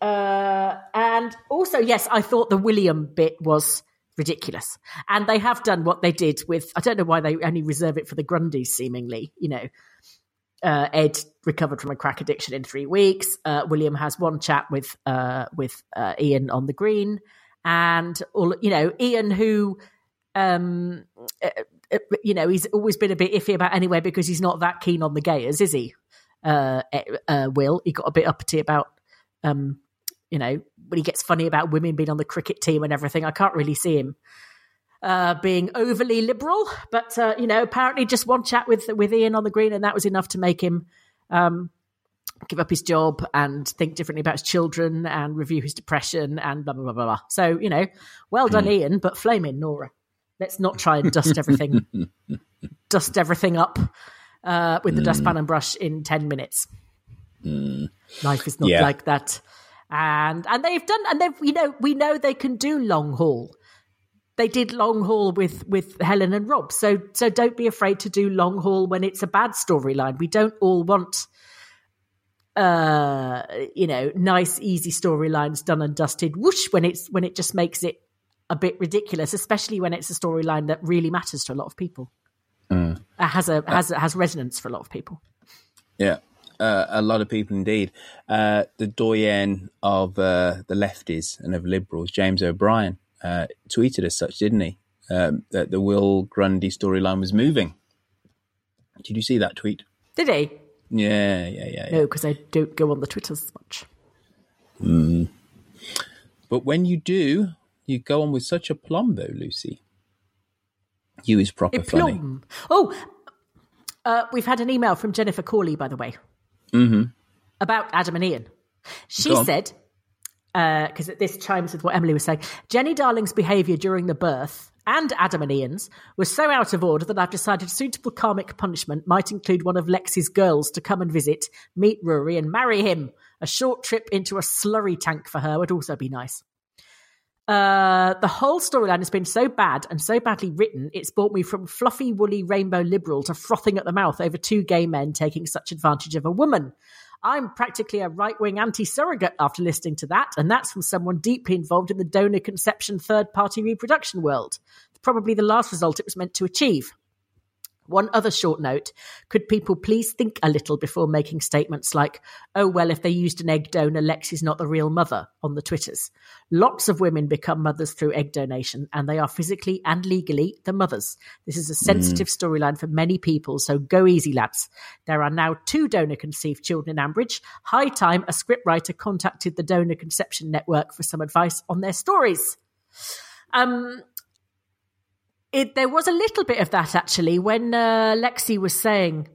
uh and also yes, I thought the William bit was ridiculous. And they have done what they did with I don't know why they only reserve it for the Grundys seemingly, you know. Uh, Ed recovered from a crack addiction in three weeks. Uh, William has one chat with uh, with uh, Ian on the green, and all you know, Ian who, um, uh, uh, you know, he's always been a bit iffy about anyway because he's not that keen on the gayers, is he? Uh, Will he got a bit uppity about, um, you know, when he gets funny about women being on the cricket team and everything. I can't really see him uh, being overly liberal, but uh, you know, apparently just one chat with with Ian on the green, and that was enough to make him um, give up his job and think differently about his children and review his depression and blah blah blah blah. blah. So you know, well done, Ian, but flaming Nora. Let's not try and dust everything, dust everything up uh, with the dustpan and brush in ten minutes. Life is not Yeah. like that. And and they've done and they've you know we know they can do long haul. They did long haul with with Helen and Rob. So so don't be afraid to do long haul when it's a bad storyline. We don't all want uh you know nice easy storylines done and dusted whoosh when it's when it just makes it a bit ridiculous especially when it's a storyline that really matters to a lot of people Mm. uh, has a has has resonance for a lot of people Yeah, uh, a lot of people indeed. Uh, the doyen of uh, the lefties and of liberals, James O'Brien, uh, tweeted as such, didn't he? Um, that the Will Grundy storyline was moving. Did you see that tweet? did he Yeah, yeah, yeah. yeah. no because i don't go on the twitters as much Mm. But when you do, you go on with such a plum, though, Lucy. You is proper funny. Oh, uh, we've had an email from Jennifer Corley, by the way, hmm about Adam and Ian. She said, because this chimes with what Emily was saying, Jenny Darling's behaviour during the birth and Adam and Ian's was so out of order that I've decided suitable karmic punishment might include one of Lexi's girls to come and visit, meet Rory, and marry him. A short trip into a slurry tank for her would also be nice. Uh, the whole storyline has been so bad and so badly written, it's brought me from fluffy, woolly rainbow liberal to frothing at the mouth over two gay men taking such advantage of a woman. I'm practically a right wing anti surrogate after listening to that, and that's from someone deeply involved in the donor conception third party reproduction world. Probably the last result it was meant to achieve. One other short note could people please think a little before making statements like, oh, well, if they used an egg donor, Lexi's not the real mother on the Twitters? Lots of women become mothers through egg donation, and they are physically and legally the mothers. This is a sensitive storyline for many people, so go easy, lads. There are now two donor conceived children in Ambridge. High time a scriptwriter contacted the Donor Conception Network for some advice on their stories. Um, it, there was a little bit of that actually when uh, Lexi was saying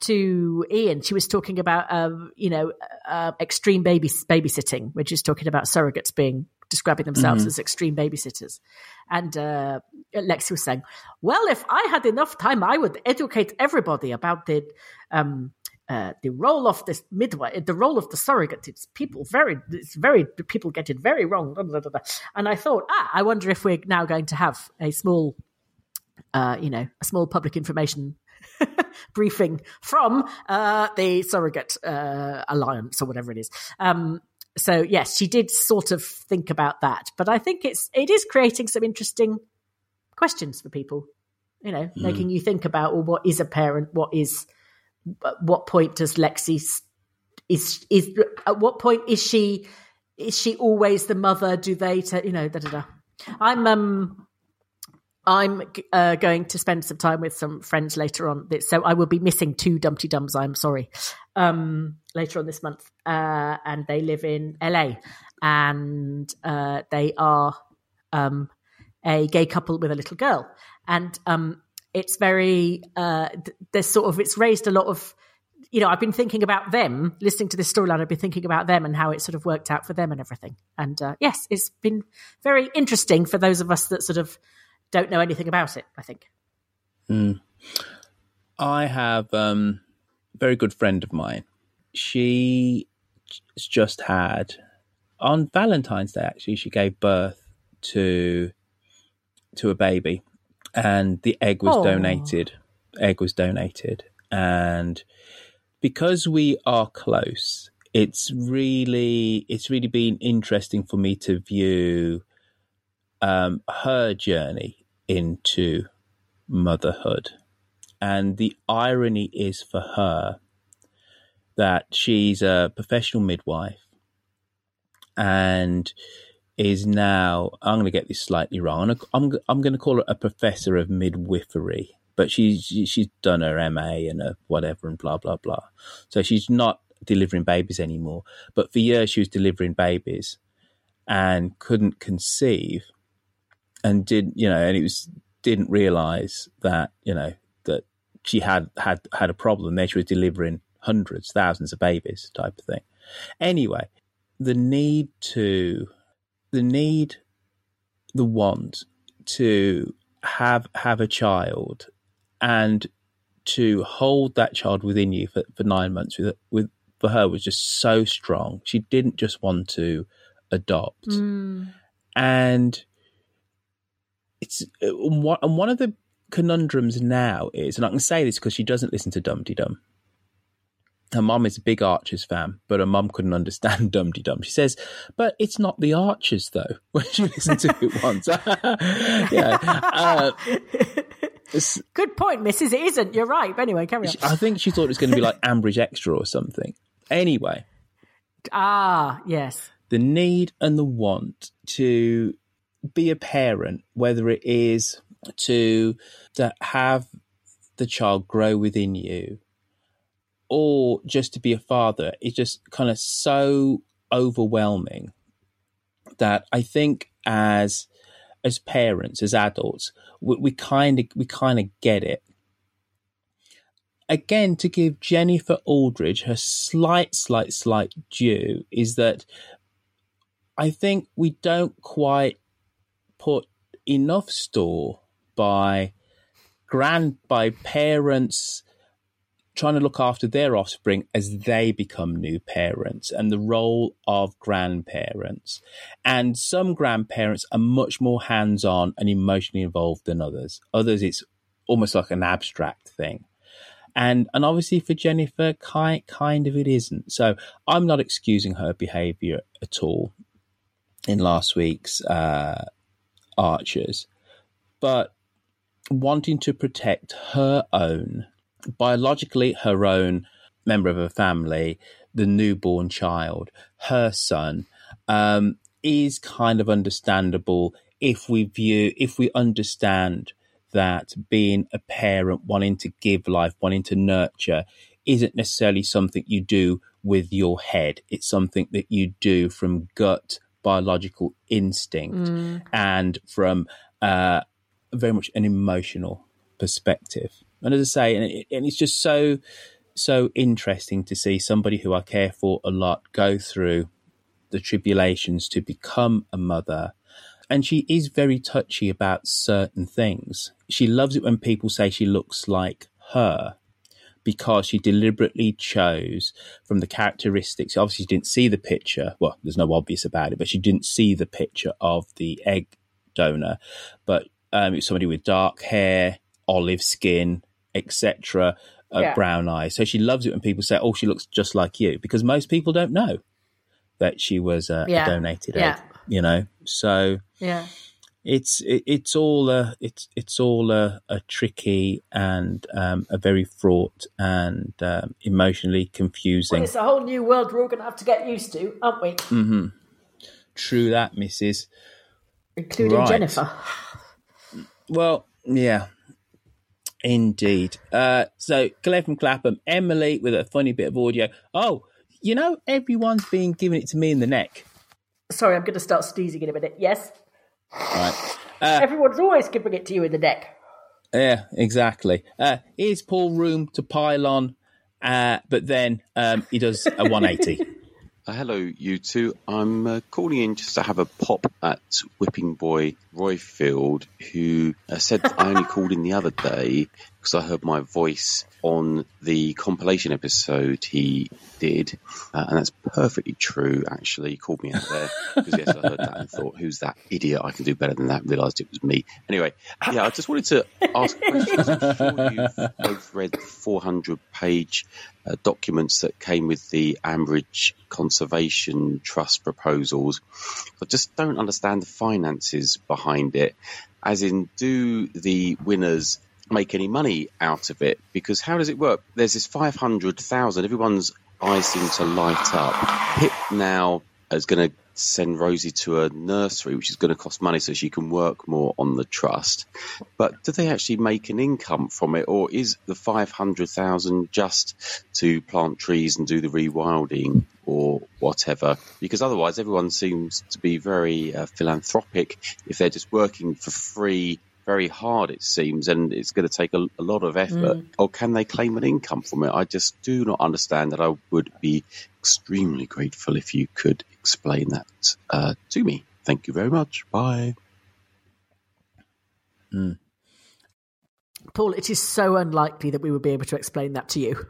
to Ian, she was talking about um, you know uh, extreme baby babysitting, which is talking about surrogates being describing themselves Mhm. as extreme babysitters, and uh, Lexi was saying, "Well, if I had enough time, I would educate everybody about the." Um, uh, the role of this midwife, the role of the surrogate, it's people very, it's very, people get it very wrong. Blah, blah, blah, and I thought, ah, I wonder if we're now going to have a small, uh, you know, a small public information briefing from uh, the surrogate uh, alliance or whatever it is. Um, so yes, she did sort of think about that, but I think it's it is creating some interesting questions for people. You know, mm. making you think about well, what is a parent? What is at what point does Lexi is is at what point is she is she always the mother? Do they, t- you know, da da da. I'm um I'm uh, going to spend some time with some friends later on, so I will be missing two Dum Tee Dums. I'm sorry. Um, later on this month, uh, and they live in LA, and uh, they are um, a gay couple with a little girl, and um, it's very uh, there's sort of it's raised a lot of you know, I've been thinking about them, listening to this storyline. I've been thinking about them and how it sort of worked out for them and everything. And uh, yes, it's been very interesting for those of us that sort of don't know anything about it. I think. Mm. I have um, a very good friend of mine. She just had on Valentine's Day. Actually, she gave birth to to a baby, and the egg was Aww. donated. Egg was donated, and because we are close, it's really it's really been interesting for me to view um, her journey into motherhood. And the irony is for her that she's a professional midwife and is now, I'm going to get this slightly wrong. I'm, I'm going to call her a professor of midwifery, but she's, she's done her MA and a whatever and blah, blah, blah. So she's not delivering babies anymore. But for years, she was delivering babies and couldn't conceive and did you know, and it was didn't realize that you know that she had had had a problem. There she was delivering hundreds, thousands of babies, type of thing. Anyway, the need to, the need, the want to have have a child and to hold that child within you for, for nine months with with for her was just so strong. She didn't just want to adopt, mm. and it's uh, and one of the conundrums now is, and I can say this because she doesn't listen to Dum Tee Dum. Her mum is a big Archers fan, but her mum couldn't understand Dum Tee Dum. She says, "But it's not the Archers, though." When she listened to it once, yeah. Uh, Good point, Mrs. It isn't. You're right. But anyway, carry on. I think she thought it was going to be like Ambridge Extra or something. Anyway. Ah, yes. The need and the want to be a parent, whether it is to to have the child grow within you, or just to be a father, is just kind of so overwhelming that I think as as parents, as adults, we kind of we kind of get it. Again, to give Jennifer Aldridge her slight, slight, slight due is that I think we don't quite put enough store by grand by parents trying to look after their offspring as they become new parents and the role of grandparents. And some grandparents are much more hands on and emotionally involved than others. Others, it's almost like an abstract thing. And, and obviously for Jennifer, kind, kind of it isn't. So I'm not excusing her behavior at all in last week's uh, archers, but wanting to protect her own, biologically her own member of her family, the newborn child, her son, um, is kind of understandable if we view, if we understand that being a parent, wanting to give life, wanting to nurture, isn't necessarily something you do with your head. It's something that you do from gut biological instinct mm. and from uh, very much an emotional perspective. And as I say, and, it, and it's just so so interesting to see somebody who I care for a lot go through the tribulations to become a mother. And she is very touchy about certain things. She loves it when people say she looks like her. Because she deliberately chose from the characteristics. Obviously, she didn't see the picture. Well, there's no obvious about it, but she didn't see the picture of the egg donor. But um, it was somebody with dark hair, olive skin, etc., uh, Yeah. brown eyes. So she loves it when people say, "Oh, she looks just like you," because most people don't know that she was uh, Yeah. a donated Yeah. egg. You know, so Yeah. It's it, it's all a it's it's all a, a tricky and um, a very fraught and um, emotionally Well, confusing. it's a whole new world we're all going to have to get used to, aren't we? hmm True that, Mrs. Including Right. Jennifer. Well, yeah, indeed. Uh, so Claire from Clapham, Emily with a funny bit of audio. Oh, you know, everyone's been giving it to me in the neck. Sorry, I'm going to start sneezing in a minute. Yes? Right. Uh, Everyone's always giving it to you in the deck. Yeah, exactly. Uh, here's Paul room to pile on, uh, but then um, he does a 180. Uh, hello, you two. I'm uh, calling in just to have a pop at Whipping Boy Roifield, who uh, said I only called in the other day because I heard my voice on the compilation episode he did, uh, and that's perfectly true. Actually, he called me out there because yes, I heard that and thought, "Who's that idiot? I can do better than that." Realised it was me. Anyway, yeah, I just wanted to ask questions. I'm sure you've both read the 400 page uh, documents that came with the Ambridge Conservation Trust proposals. I just don't understand the finances behind it. As in, do the winners make any money out of it? Because how does it work? There's this 500,000, everyone's eyes seem to light up. Pip now is going to send Rosie to a nursery, which is going to cost money so she can work more on the trust. But do they actually make an income from it, or is the 500,000 just to plant trees and do the rewilding or whatever? Because otherwise, everyone seems to be very uh, philanthropic if they're just working for free. Very hard, it seems, and it's going to take a, a lot of effort. Mm. Or can they claim an income from it? I just do not understand that. I would be extremely grateful if you could explain that uh, to me. Thank you very much. Bye. Paul, it is so unlikely that we would be able to explain that to you.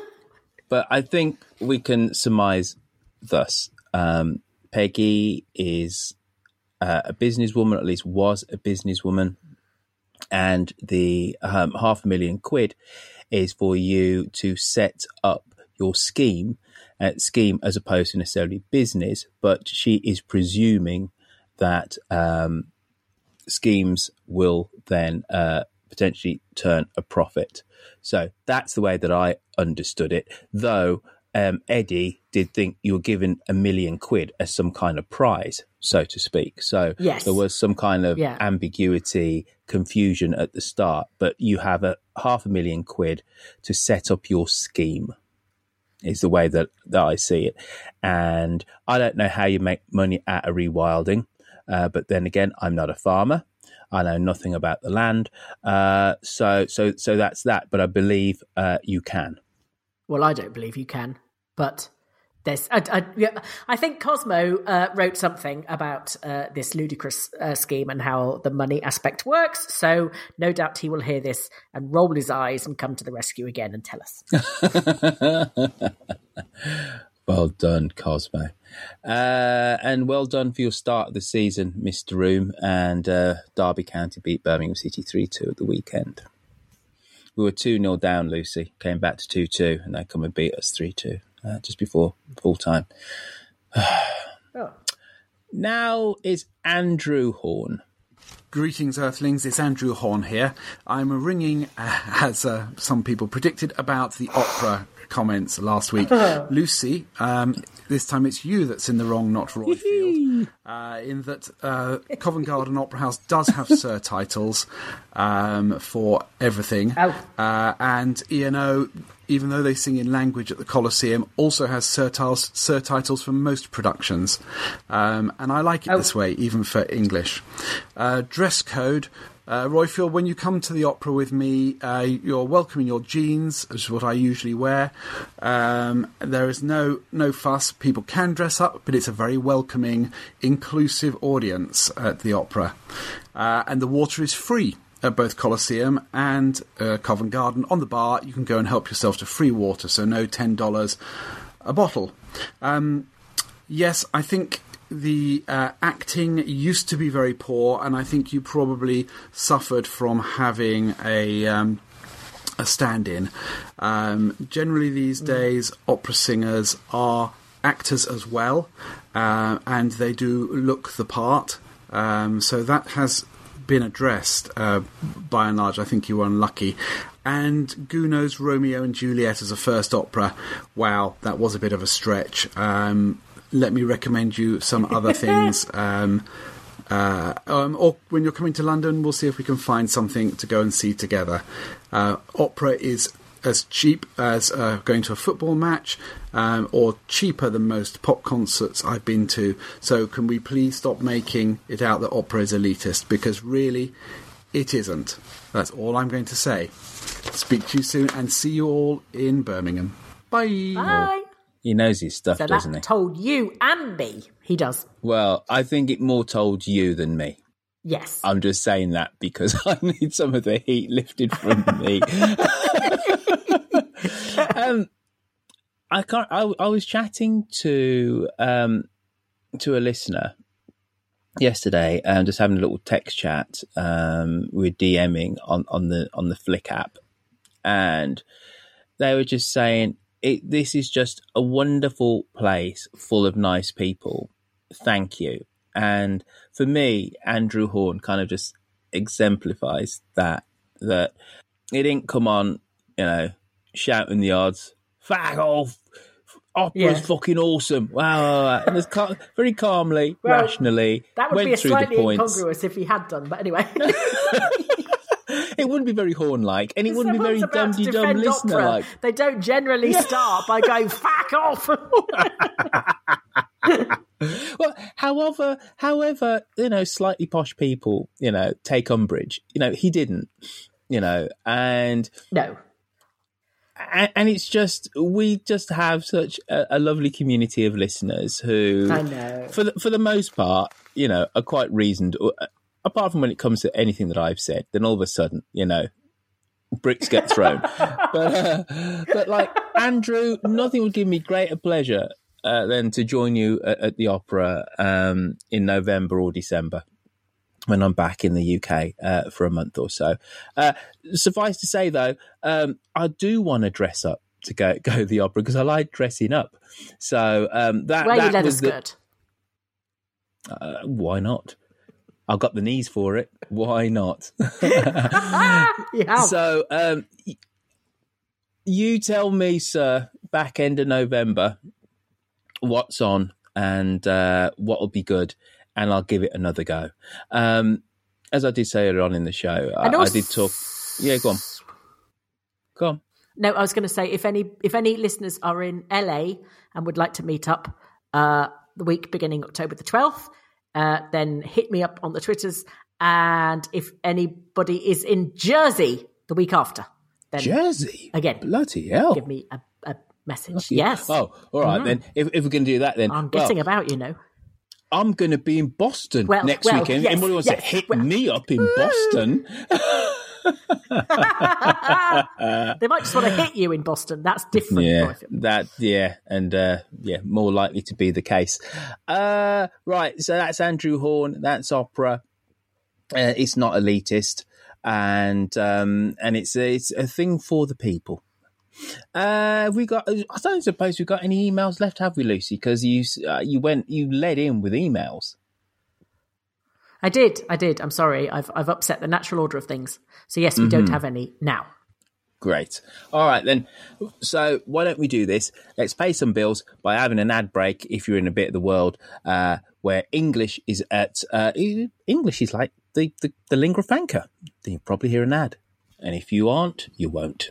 but I think we can surmise thus. Um, Peggy is uh, a businesswoman, at least was a businesswoman, and the um, half a million quid is for you to set up your scheme, uh, scheme as opposed to necessarily business. But she is presuming that um, schemes will then uh, potentially turn a profit. So that's the way that I understood it. Though um, Eddie did think you were given a million quid as some kind of prize, so to speak. So Yes. there was some kind of Yeah. ambiguity, confusion at the start. But you have a half a million quid to set up your scheme. Is the way that, that I see it, and I don't know how you make money out of rewilding. Uh, but then again, I'm not a farmer. I know nothing about the land, uh, so so so that's that. But I believe uh, you can. Well, I don't believe you can, but there's. I, I, yeah, I think Cosmo uh, wrote something about uh, this ludicrous uh, scheme and how the money aspect works. So no doubt he will hear this and roll his eyes and come to the rescue again and tell us. well done, Cosmo, uh, and well done for your start of the season, Mister Room. And uh, Derby County beat Birmingham City three two at the weekend. We were two 0 down. Lucy came back to two two, and they come and beat us three two uh, just before full time. Oh. Now is Andrew Horn. Greetings, Earthlings. It's Andrew Horn here. I'm ringing, uh, as uh, some people predicted, about the opera comments last week. Lucy, um, this time it's you that's in the wrong, not Roifield. uh, in that uh, Covent Garden Opera House does have surtitles um, for everything. Uh, and ENO, even though they sing in language at the Coliseum, also has surtitles, surtitles for most productions. Um, and I like it this way, even for English. Uh, dress code. Uh, Roifield, when you come to the opera with me, uh, you're welcome in your jeans, which is what I usually wear. Um, there is no no fuss. People can dress up, but it's a very welcoming, inclusive audience at the opera. Uh, and the water is free at both Coliseum and uh, Covent Garden on the bar. You can go and help yourself to free water, so no ten dollars a bottle. Um, yes, I think the uh, acting used to be very poor, and I think you probably suffered from having a. Um, a stand-in. Um, generally, these days, opera singers are actors as well, uh, and they do look the part. Um, so that has been addressed uh, by and large. I think you were unlucky. And Gounod's Romeo and Juliet as a first opera, wow, that was a bit of a stretch. Um, let me recommend you some other things. Um, uh, um, or when you're coming to London, we'll see if we can find something to go and see together. Uh, opera is as cheap as uh, going to a football match, um, or cheaper than most pop concerts I've been to. So, can we please stop making it out that opera is elitist? Because really, it isn't. That's all I'm going to say. Speak to you soon and see you all in Birmingham. Bye. Bye. He knows his stuff, So doesn't that he? told you and me. He does. Well, I think it more told you than me. Yes. I'm just saying that because I need some of the heat lifted from me. um, I can't. I, I was chatting to um, to a listener yesterday, and just having a little text chat. Um, we we're DMing on, on the on the Flick app, and they were just saying, it, "This is just a wonderful place full of nice people. Thank you." And for me, Andrew Horn kind of just exemplifies that. That it didn't come on, you know, shouting the odds. Fuck off. Opera's Yeah. fucking awesome. Wow. And cal- very calmly, Well, rationally, That would went be a through the slightly incongruous if he had done, but anyway. It wouldn't be very horn like, and it wouldn't be very to dum listener like. They don't generally start by going "fuck off." Well, however, however, you know, slightly posh people, you know, take umbrage. You know, he didn't. You know, and no, and, and it's just we just have such a, a lovely community of listeners who, I know. for the, for the most part, you know, are quite reasoned. uh, Apart from when it comes to anything that I've said, then all of a sudden, you know, bricks get thrown. but uh, but like Andrew, nothing would give me greater pleasure uh, than to join you at, at the opera um, in November or December when I'm back in the UK uh, for a month or so. Uh, suffice to say, though, um, I do want to dress up to go go to the opera because I like dressing up. So um, that Wear that was the- skirt. uh, why not? I've got the knees for it. Why not? Yeah. So, um, you tell me, sir, back end of November, what's on and uh, what will be good, and I'll give it another go. Um, as I did say earlier on in the show, I, And I did talk. Yeah, go on. Go on. No, I was going to say if any if any listeners are in LA and would like to meet up uh, the week beginning October the twelfth, uh, then hit me up on the Twitters. And if anybody is in Jersey the week after, then Jersey again, bloody hell, give me a, a message. Lucky- Yes. Oh, all right Mhm. then. If, if we can do that, then I'm well, getting about, you know. I'm going to be in Boston Well, next well, weekend. yes, Anybody wants yes, to hit me up in Boston? they might just want to hit you in Boston. That's different. yeah, that yeah, and uh, yeah, more likely to be the case. Uh, right, so that's Andrew Horn. That's opera. Uh, it's not elitist, and um, and it's a, it's a thing for the people. Uh, have we got? I don't suppose we've got any emails left, have we, Lucy? Because you uh, you went you led in with emails. I did. I did. I'm sorry. I've I've upset the natural order of things. So yes, we don't Mhm. have any now. Great. All right then. So why don't we do this? Let's pay some bills by having an ad break. If you're in a bit of the world uh, where English is at uh, English is like the, the the lingua franca, then you'll probably hear an ad. And if you aren't, you won't.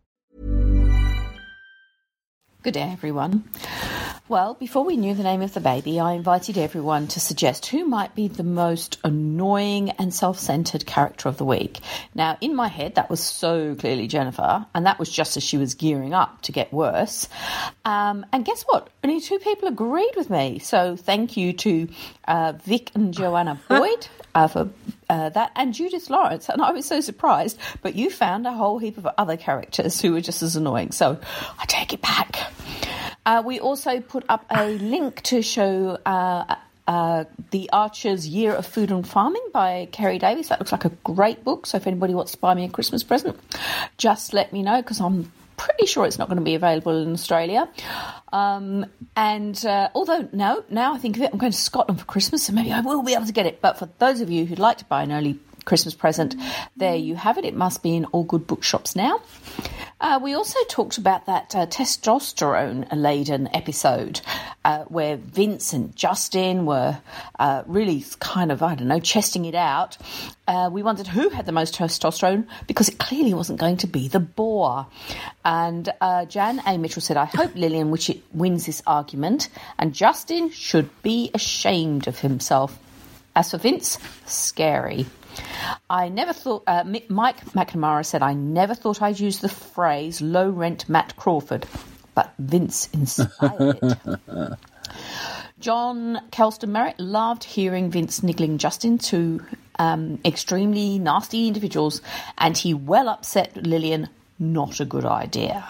Good day, everyone. Well, before we knew the name of the baby, I invited everyone to suggest who might be the most annoying and self centered character of the week. Now, in my head, that was so clearly Jennifer, and that was just as she was gearing up to get worse. Um, and guess what? Only two people agreed with me. So thank you to uh, Vic and Joanna Boyd for uh, that, and Judith Lawrence. And I was so surprised, but you found a whole heap of other characters who were just as annoying. So I take it back. Uh, we also put up a link to show uh, uh, The Archer's Year of Food and Farming by Keri Davies. That looks like a great book. So if anybody wants to buy me a Christmas present, just let me know because I'm pretty sure it's not going to be available in Australia. Um, and uh, although no, now I think of it, I'm going to Scotland for Christmas, so maybe I will be able to get it. But for those of you who'd like to buy an early Christmas present, there you have it. It must be in all good bookshops now. Uh, we also talked about that uh, testosterone laden episode uh, where Vince and Justin were uh, really kind of, I don't know, chesting it out. Uh, we wondered who had the most testosterone because it clearly wasn't going to be the boar. And uh, Jan A. Mitchell said, I hope Lilian wins this argument, and Justin should be ashamed of himself. As for Vince, scary. I never thought, uh, Mike McNamara said, I never thought I'd use the phrase low rent Matt Crawford, but Vince inspired it. John Kelston Merritt loved hearing Vince niggling Justin to um, extremely nasty individuals, and he well upset Lilian. Not a good idea.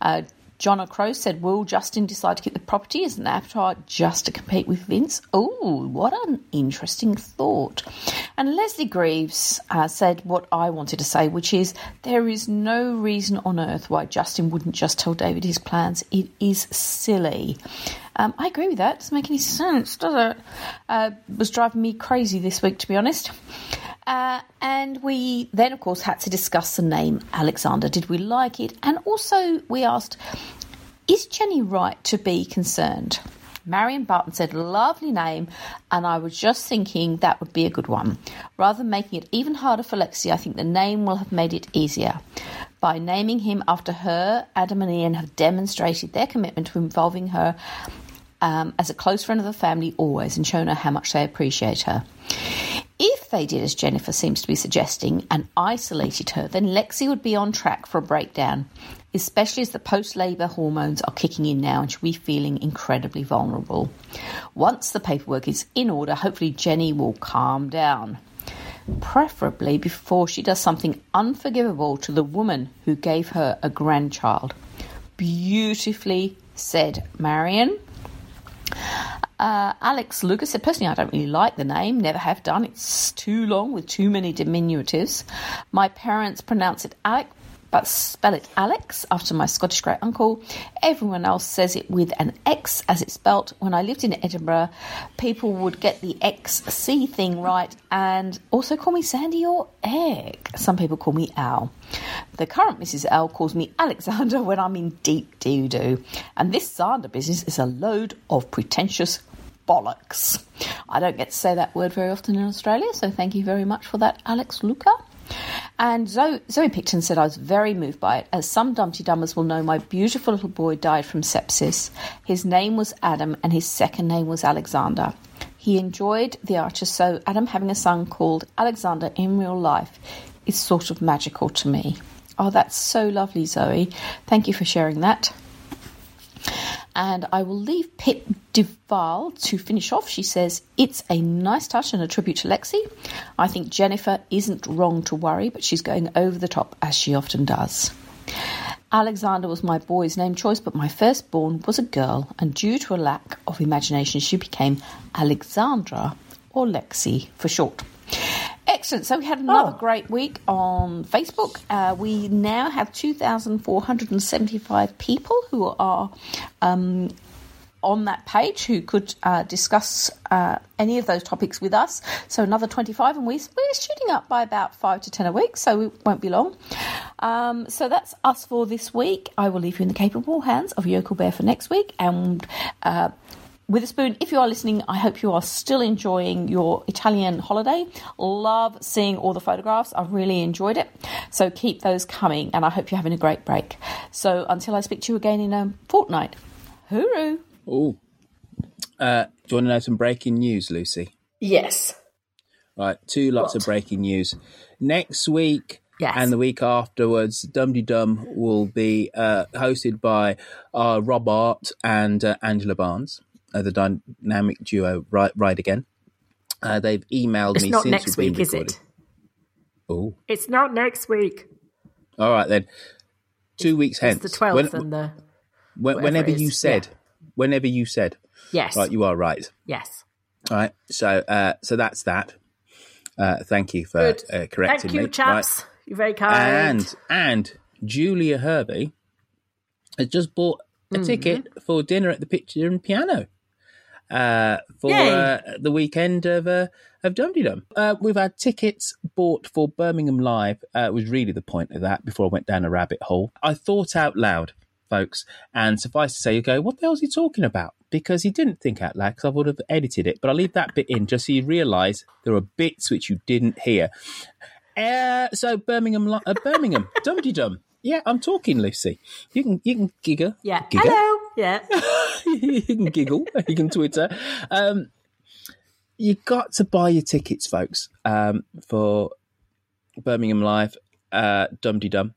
Uh, John O'Crow said, Will Justin decide to keep the property as an abattoir just to compete with Vince? Oh, what an interesting thought. And Leslie Greaves uh, said what I wanted to say, which is there is no reason on earth why Justin wouldn't just tell David his plans. It is silly. Um, I agree with that. It Doesn't make any sense, does it? Uh, was driving me crazy this week, to be honest. Uh, and we then, of course, had to discuss the name Alexander. Did we like it? And also, we asked, is Jenny right to be concerned? Marion Barton said, lovely name, and I was just thinking that would be a good one. Rather than making it even harder for Lexi, I think the name will have made it easier. By naming him after her, Adam and Ian have demonstrated their commitment to involving her um, as a close friend of the family always and shown her how much they appreciate her. If they did as Jennifer seems to be suggesting and isolated her, then Lexi would be on track for a breakdown, especially as the post labour hormones are kicking in now and she'll be feeling incredibly vulnerable. Once the paperwork is in order, hopefully Jenny will calm down. Preferably before she does something unforgivable to the woman who gave her a grandchild. Beautifully said, Marion. Uh, Alex Lucas said, personally, I don't really like the name, never have done. It's too long with too many diminutives. My parents pronounce it Alec, but spell it Alex after my Scottish great uncle. Everyone else says it with an X as it's spelt. When I lived in Edinburgh, people would get the XC thing right and also call me Sandy or Egg. Some people call me Al. The current Mrs. L calls me Alexander when I'm in deep doo doo. And this Zander business is a load of pretentious bollocks. I don't get to say that word very often in Australia, so thank you very much for that, Alex Luca. And Zoe, Zoe Picton said I was very moved by it, as some Dum Tee Dummers will know my beautiful little boy died from sepsis. His name was Adam, and his second name was Alexander. He enjoyed the Archer, so Adam having a son called Alexander in real life is sort of magical to me. Oh, that's so lovely, Zoe. Thank you for sharing that. And I will leave Pip Duval to finish off. She says, It's a nice touch and a tribute to Lexi. I think Jennifer isn't wrong to worry, but she's going over the top, as she often does. Alexander was my boy's name choice, but my firstborn was a girl, and due to a lack of imagination, she became Alexandra, or Lexi for short. Excellent. So we had another Oh. great week on Facebook. Uh, we now have 2,475 people who are um, on that page who could uh, discuss uh, any of those topics with us. So another 25, and we, we're shooting up by about 5 to 10 a week, so it won't be long. Um, so that's us for this week. I will leave you in the capable hands of Yokel Bear for next week, and uh, Witherspoon, if you are listening, I hope you are still enjoying your Italian holiday. Love seeing all the photographs. I've really enjoyed it. So keep those coming, and I hope you're having a great break. So until I speak to you again in a fortnight, hooroo! Oh, uh, do you want to know some breaking news, Lucy? Yes. Right, two lots of breaking news. Next week Yes. and the week afterwards, Dum Dum will be uh, hosted by uh, Rob Art and uh, Angela Barnes, uh, the dynamic duo Ride, Ride Again. Uh, they've emailed It's me not since next week, is it? Oh, It's not next week. all right then. Two weeks hence. It's the 12th When- and the. when- whenever you said, whenever you said, Yes. right, you are right. Yes. All right, so uh, so that's that. Uh, thank you for uh, correcting Thank you, me. chaps. Right. You're very kind. And and Julia Hervey has just bought a Mm-hmm. ticket for dinner at the Pitcher and Piano uh, for uh, the weekend of uh, of Dum Dum. Uh, we've had tickets bought for Birmingham Live. Uh, was really the point of that. Before I went down a rabbit hole, I thought out loud, folks, and suffice to say, you go, "What the hell is he talking about?" Because he didn't think out loud. Because I would have edited it, but I'll leave that bit in just so you realise there are bits which you didn't hear. Uh, so Birmingham, uh, Birmingham, Dum Dum. Yeah, I'm talking, Lucy. You can you can giggle. Yeah. Giggle. Hello. Yeah. you can giggle. You can Twitter. Um, you got to buy your tickets, folks, um, for Birmingham Live, uh, Dum Dum.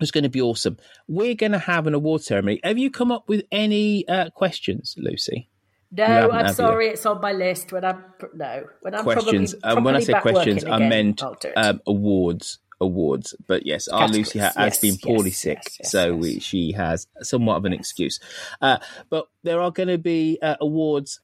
It's going to be awesome. We're going to have an award ceremony. Have you come up with any uh, questions, Lucy? No, I'm you? sorry, it's on my list. When I'm no, when I'm questions. Probably, um, when I say questions, I meant I'll do it. um, awards. Awards, but yes, our Categories, Lucy has yes, been poorly yes, sick, yes, so We, she has somewhat of an excuse. Uh, but there are going to be uh, awards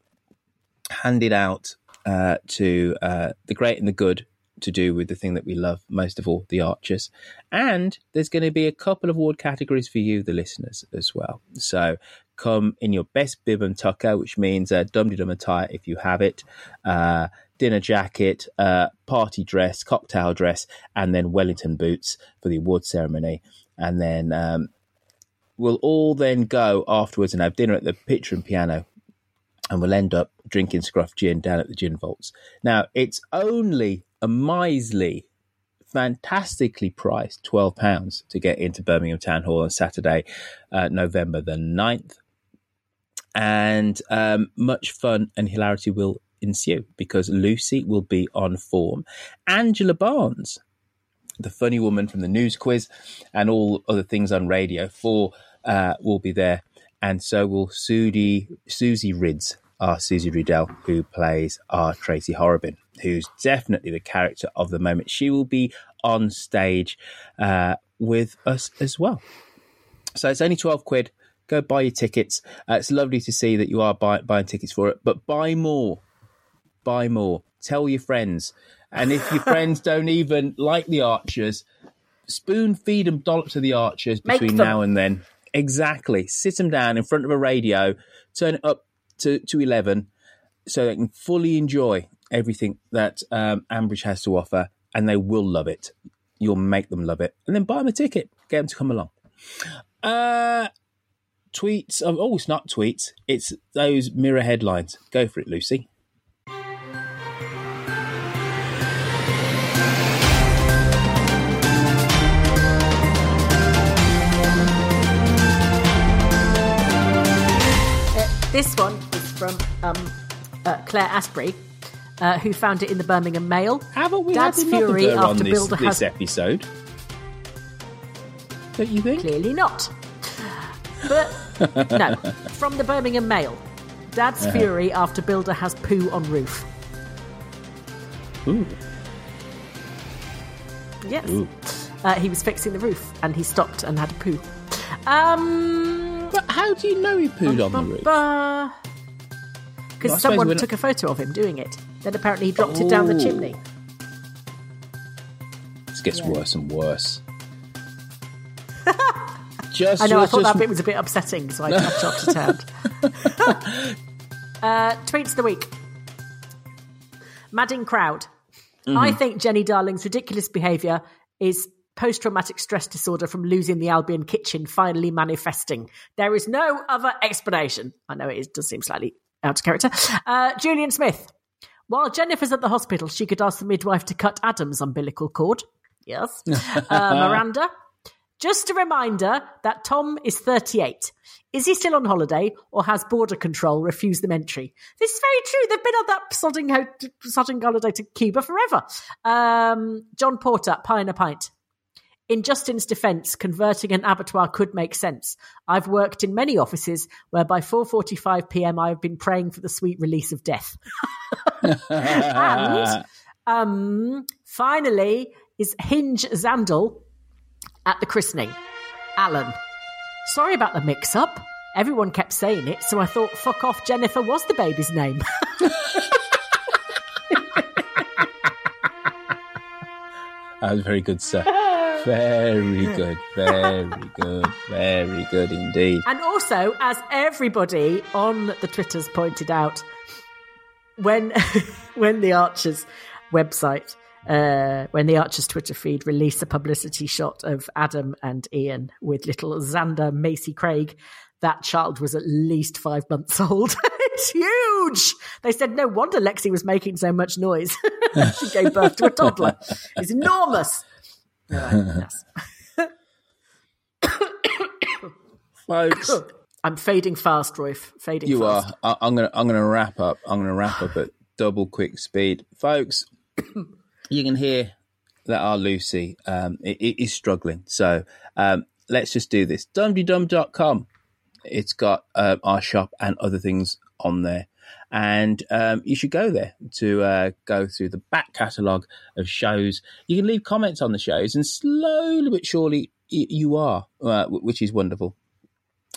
handed out uh, to uh, the great and the good to do with the thing that we love most of all, the Archers. And there's going to be a couple of award categories for you, the listeners, as well. So come in your best bib and tucker, which means a dum dum attire if you have it, uh, dinner jacket, uh, party dress, cocktail dress, and then Wellington boots for the award ceremony. And then um, we'll all then go afterwards and have dinner at the Pitcher and Piano and we'll end up drinking scruff gin down at the gin vaults. Now, it's only a miserly, fantastically priced £12 to get into Birmingham Town Hall on Saturday, uh, November the 9th. And um, much fun and hilarity will ensue because Lucy will be on form. Angela Barnes, the funny woman from the news quiz and all other things on radio, for uh, will be there and so will Susie, Rids, our Susie Riddell, who plays our Tracy Horrobin, who's definitely the character of the moment. She will be on stage uh, with us as well. So it's only 12 quid. Go buy your tickets. Uh, it's lovely to see that you are buy, buying tickets for it, but buy more. Buy more. Tell your friends. And if your friends don't even like the Archers, spoon feed them dollops to the archers between now and then. Exactly. Sit them down in front of a radio, turn it up to, to 11 so they can fully enjoy everything that um, Ambridge has to offer and they will love it. You'll make them love it. And then buy them a ticket, get them to come along. Uh, tweets. Oh, it's not tweets. It's those mirror headlines. Go for it, Lucy. This one is from um, uh, Claire Asprey, uh, who found it in the Birmingham Mail. Haven't we Dad's had fury girl on after this, Builder this has episode? Don't you think? Clearly not. But no, from the Birmingham Mail. Dad's Uh-huh. fury after builder has poo on roof. Ooh. Yes. Ooh. Uh, he was fixing the roof and he stopped and had a poo. Um, but how do you know he pooed on the roof? Because Well, someone took a photo of him doing it. Then apparently he dropped it down the Oh. chimney. This gets Yeah. worse and worse. just, I know, I thought just- that bit was a bit upsetting, so I, I chopped it out. uh, tweets of the week. Madding crowd. I Mhm. think Jenny Darling's ridiculous behaviour is post traumatic stress disorder from losing the Albion kitchen finally manifesting. There is no other explanation. I know it is, does seem slightly out of character. Uh, Julian Smith. While Jennifer's at the hospital, she could ask the midwife to cut Adam's umbilical cord. Yes. Uh, Miranda. Just a reminder that Tom is 38. Is he still on holiday or has border control refused them entry? This is very true. They've been on that sodding, ho- sodding holiday to Cuba forever. Um, John Porter, pie and a pint. In Justin's defence, converting an abattoir could make sense. I've worked in many offices where by 4:45 p.m. I have been praying for the sweet release of death. and um, finally is Hinge Zandal at the christening. Alan. Sorry about the mix up. Everyone kept saying it, so I thought fuck off Jennifer was the baby's name. That was very good, sir. Very good, very good, very good indeed. and also, as everybody on the Twitters pointed out, when when the Archers website, uh, when the Archers Twitter feed released a publicity shot of Adam and Ian with little Xander Macy Craig, that child was at least five months old. it's huge. They said no wonder Lexi was making so much noise. she gave birth to a toddler. It's enormous. Right, yes. Folks, I'm fading fast, Royf. Fading you fast. are. I, I'm gonna. I'm gonna wrap up. I'm gonna wrap up at double quick speed, folks. you can hear that our Lucy um, i- i- is struggling. So um, let's just do this. Dumteedum.com. It's got uh, our shop and other things on there. And um, you should go there to uh, go through the back catalogue of shows. You can leave comments on the shows, and slowly but surely you are, uh, which is wonderful.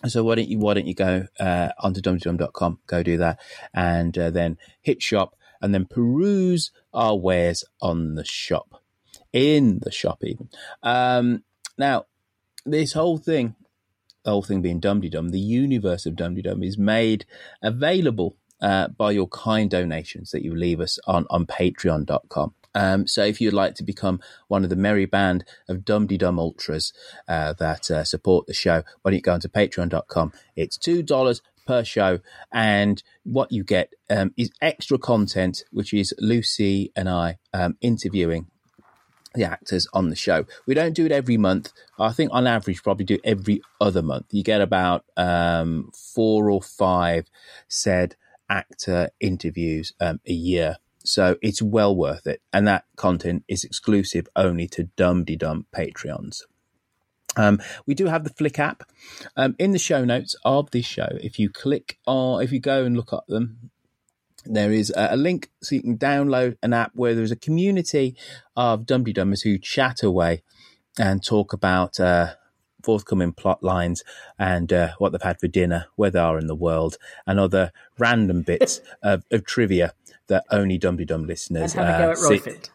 So why don't you why don't you go uh, onto dumteedum.com, go do that, and uh, then hit shop, and then peruse our wares on the shop, in the shop even. Um, now, this whole thing, the whole thing being Dum Dum, the universe of Dum Dum is made available uh, by your kind donations that you leave us on on Patreon.com. Um, so if you'd like to become one of the merry band of Dum Dum Ultras uh, that uh, support the show, why don't you go onto Patreon.com? It's two dollars per show, and what you get um, is extra content, which is Lucy and I um, interviewing the actors on the show. We don't do it every month. I think on average, probably do every other month. You get about um, four or five said actor interviews um, a year. So it's well worth it. And that content is exclusive only to Dum Dum Patreons. Um, we do have the Flick app um, in the show notes of this show. If you click on, if you go and look at them, there is a a link so you can download an app where there's a community of Dum Dummers who chat away and talk about uh, forthcoming plot lines and uh, what they've had for dinner, where they are in the world, and other random bits of, of trivia that only Dum Dum listeners And have a go uh, at.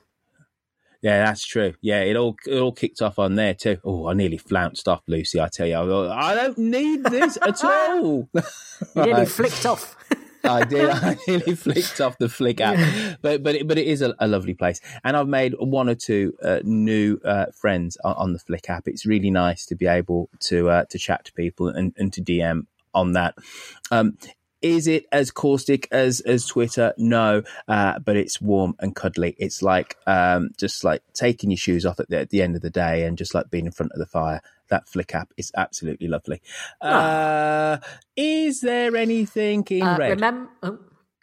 Yeah, that's true. Yeah, it all it all kicked off on there too. Oh, I nearly flounced off Lucy. I tell you, I, I don't need this at all. You nearly flicked off. I did. I nearly flicked off the flick app, but but it, but it is a, a lovely place, and I've made one or two uh, new uh, friends on, on the Flick app. It's really nice to be able to uh, to chat to people and, and to DM on that. Um, is it as caustic as as Twitter? No, uh, but it's warm and cuddly. It's like um, just like taking your shoes off at the, at the end of the day and just like being in front of the fire. That Flick app is absolutely lovely. Uh, is there anything in Uh, red? remem- oh,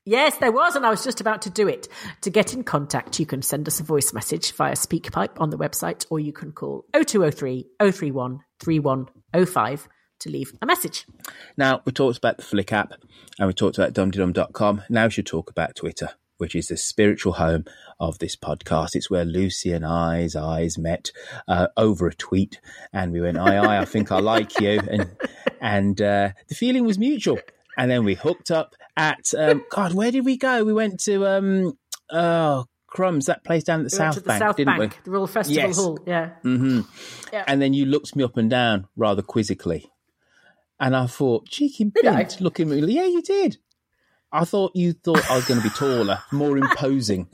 yes, there was, and I was just about to do it. To get in contact, you can send us a voice message via SpeakPipe on the website, or you can call 0203 031 3105 to leave a message. Now, we talked about the Flick app and we talked about dumteedum.com. Now we should talk about Twitter, which is the spiritual home of this podcast. It's where Lucy and I's eyes met uh, over a tweet and we went, aye, aye, I think I like you. And, and uh, the feeling was mutual. And then we hooked up at, um, God, where did we go? We went to, um, oh, crumbs, that place down at the We South to the Bank, South didn't Bank, we? the Royal Festival Yes. Hall. Yeah. hmm Yeah. And then you looked me up and down rather quizzically. And I thought, cheeky I? bit, looking at me. Yeah, you did. I thought you thought I was going to be taller, more imposing.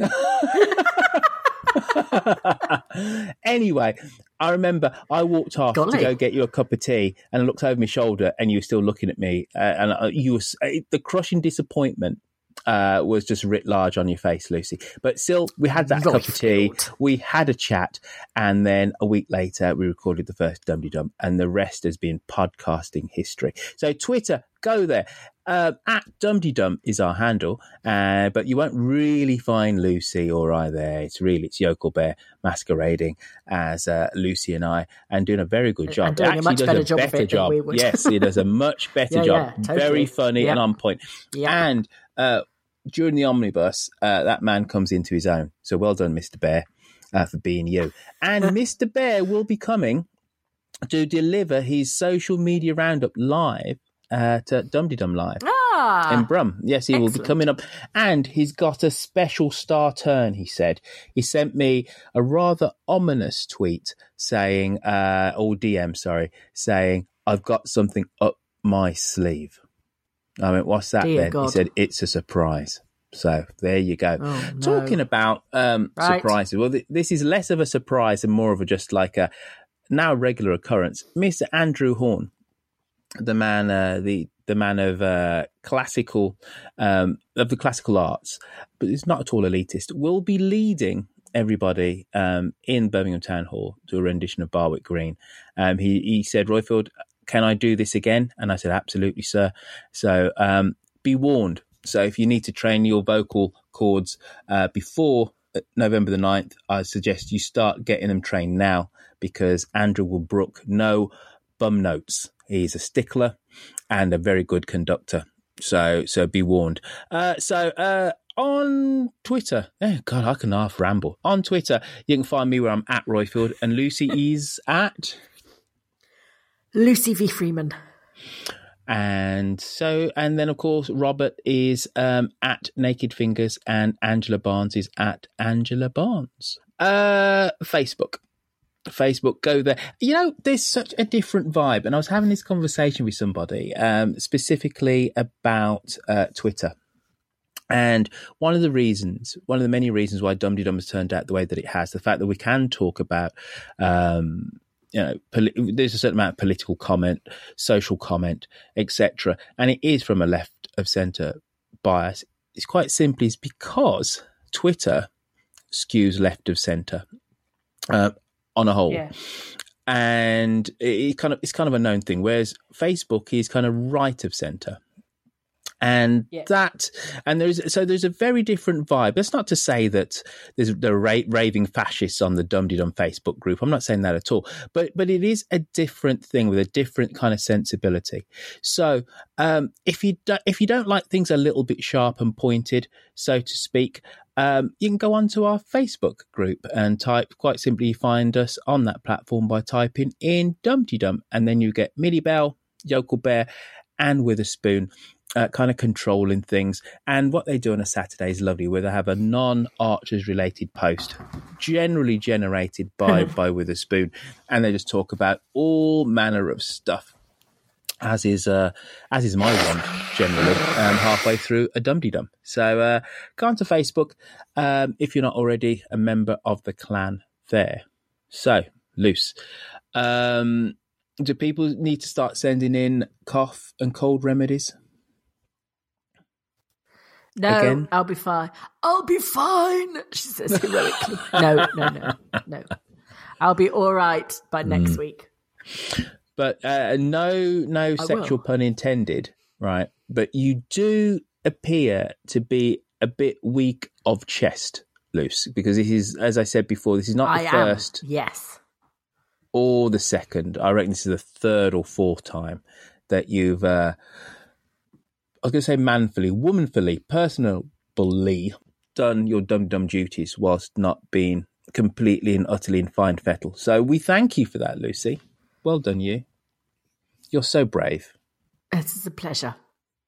anyway, I remember I walked off to go get you a cup of tea, and I looked over my shoulder, and you were still looking at me, uh, and uh, you were uh, the crushing disappointment. Uh, was just writ large on your face, Lucy. But still, we had that cup of tea. We had a chat, and then a week later, we recorded the first Dum Dum, and the rest has been podcasting history. So, Twitter, go there. Uh, at Dum Dum is our handle, uh, but you won't really find Lucy or I there. It's really it's Yokel Bear masquerading as uh, Lucy and I, and doing a very good job. And doing a much does better a job better job. Yes, it does a much better Yeah, job. yeah, totally. Very funny Yep. and on point. Yep. And uh, during the omnibus, uh, that man comes into his own. So well done, Mr. Bear, uh, for being you. And Mr. Bear will be coming to deliver his social media roundup live at uh, Dum Dum Live Ah, in Brum. Yes, he will be coming up. And he's got a special star turn, he said. He sent me a rather ominous tweet saying, uh, or DM, sorry, saying, I've got something up my sleeve. I went, what's that Dear then? God. He said, it's a surprise. So there you go. Oh, no. Talking about um, Right. surprises. Well, th- this is less of a surprise and more of a just like a now regular occurrence. Mr. Andrew Horn, the man, uh, the the man of uh, classical um, of the classical arts, but he's not at all elitist. Will be leading everybody um, in Birmingham Town Hall to a rendition of Barwick Green. Um, he he said, Roifield, can I do this again? And I said, absolutely, sir. So um, be warned. So if you need to train your vocal cords uh, before uh, November the 9th, I suggest you start getting them trained now because Andrew will brook no bum notes. He's a stickler and a very good conductor. So so be warned. Uh, so uh, on Twitter, oh God, I can half ramble. On Twitter, you can find me where I'm at Roifield, and Lucy is at. Lucy V. Freeman. And so, and then of course, Robert is um, at Naked Fingers, and Angela Barnes is at Angela Barnes. Uh, Facebook. Facebook, go there. You know, there's such a different vibe. And I was having this conversation with somebody um, specifically about uh, Twitter. And one of the reasons, one of the many reasons why Dum Dum has turned out the way that it has, the fact that we can talk about, um, you know, poli- there's a certain amount of political comment, social comment, etc., and it is from a left of centre bias. It's quite simply is because Twitter skews left of centre uh, on a whole Yeah. and it, it kind of it's kind of a known thing. Whereas Facebook is kind of right of center, and Yeah. that and there's so there's a very different vibe. That's not to say that there's there are ra- raving fascists on the Dum Dum Facebook group. I'm not saying that at all, but but it is a different thing with a different kind of sensibility. So um, if you do, if you don't like things a little bit sharp and pointed, so to speak, um, you can go onto our Facebook group and type quite simply find us on that platform by typing in Dum Tee Dum, and then you get Millie Bell, Yokel Bear, and Witherspoon. Uh, kind of controlling things. And what they do on a Saturday is lovely, where they have a non-Archers related post, generally generated by by Witherspoon, and they just talk about all manner of stuff. As is uh, as is my one generally um, halfway through a dum dum. So uh, go onto Facebook um, if you're not already a member of the clan there. So loose. Um, do people need to start sending in cough and cold remedies? No, Again? I'll be fine. I'll be fine. She says heroically. no, no, no, no. I'll be all right by next Mm. week. But uh, no, no I sexual will. pun intended, right? But you do appear to be a bit weak of chest, loose, because this is, as I said before, this is not the I am. first Yes. or the second. I reckon this is the third or fourth time that you've, uh, I was going to say manfully, womanfully, personally done your dum dum duties whilst not being completely and utterly in fine fettle. So we thank you for that, Lucy. Well done, you. You're so brave. It is a pleasure.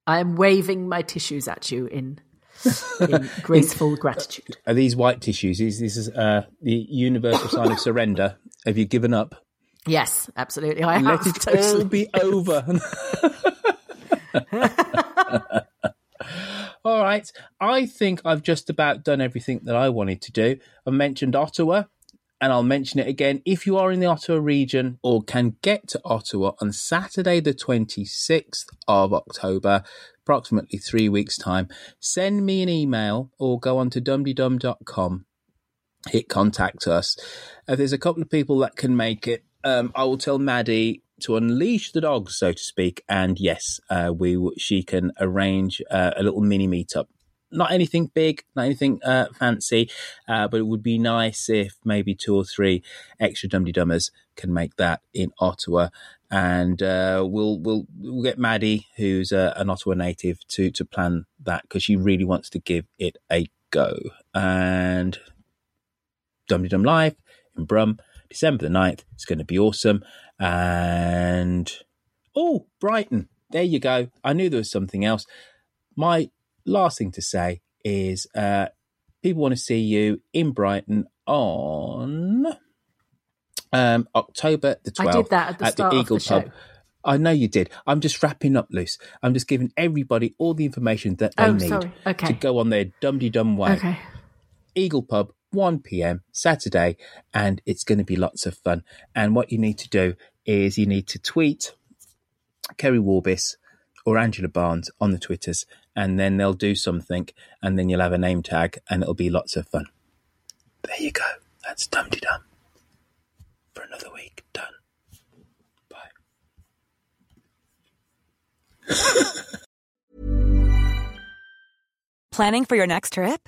I am waving my tissues at you in, in graceful gratitude. Are these white tissues? Is this is uh, the universal sign of surrender? Have you given up? Yes, absolutely. I Let have it totally. all be over. all right. I think I've just about done everything that I wanted to do. I mentioned Ottawa, and I'll mention it again. If you are in the Ottawa region or can get to Ottawa on Saturday, the 26th of October, approximately three weeks' time, send me an email or go on to dumteedum.com hit contact us. If there's a couple of people that can make it, um, I will tell Maddie to unleash the dogs, so to speak. And yes, uh, we she can arrange uh, a little mini meetup. Not anything big, not anything uh, fancy, uh, but it would be nice if maybe two or three extra Dum Tee Dummers can make that in Ottawa. And uh, we'll we'll we'll get Maddie, who's uh, an Ottawa native, to to plan that because she really wants to give it a go. And Dum Dum Live in Brum, December the 9th. It's going to be awesome. And oh, Brighton. There you go. I knew there was something else. My last thing to say is uh, people want to see you in Brighton on um, October the 12th I did that at the start the Eagle the Pub. I know you did. I'm just wrapping up loose. I'm just giving everybody all the information that they Oh, need. Okay. to go on their dum dum way. Okay. Eagle Pub, 1 p.m. Saturday, and it's going to be lots of fun. And what you need to do is you need to tweet Kerry Warbis or Angela Barnes on the Twitters, and then they'll do something, and then you'll have a name tag, and it'll be lots of fun. There you go. That's Dum Dum for another week. Done. Bye. Planning for your next trip?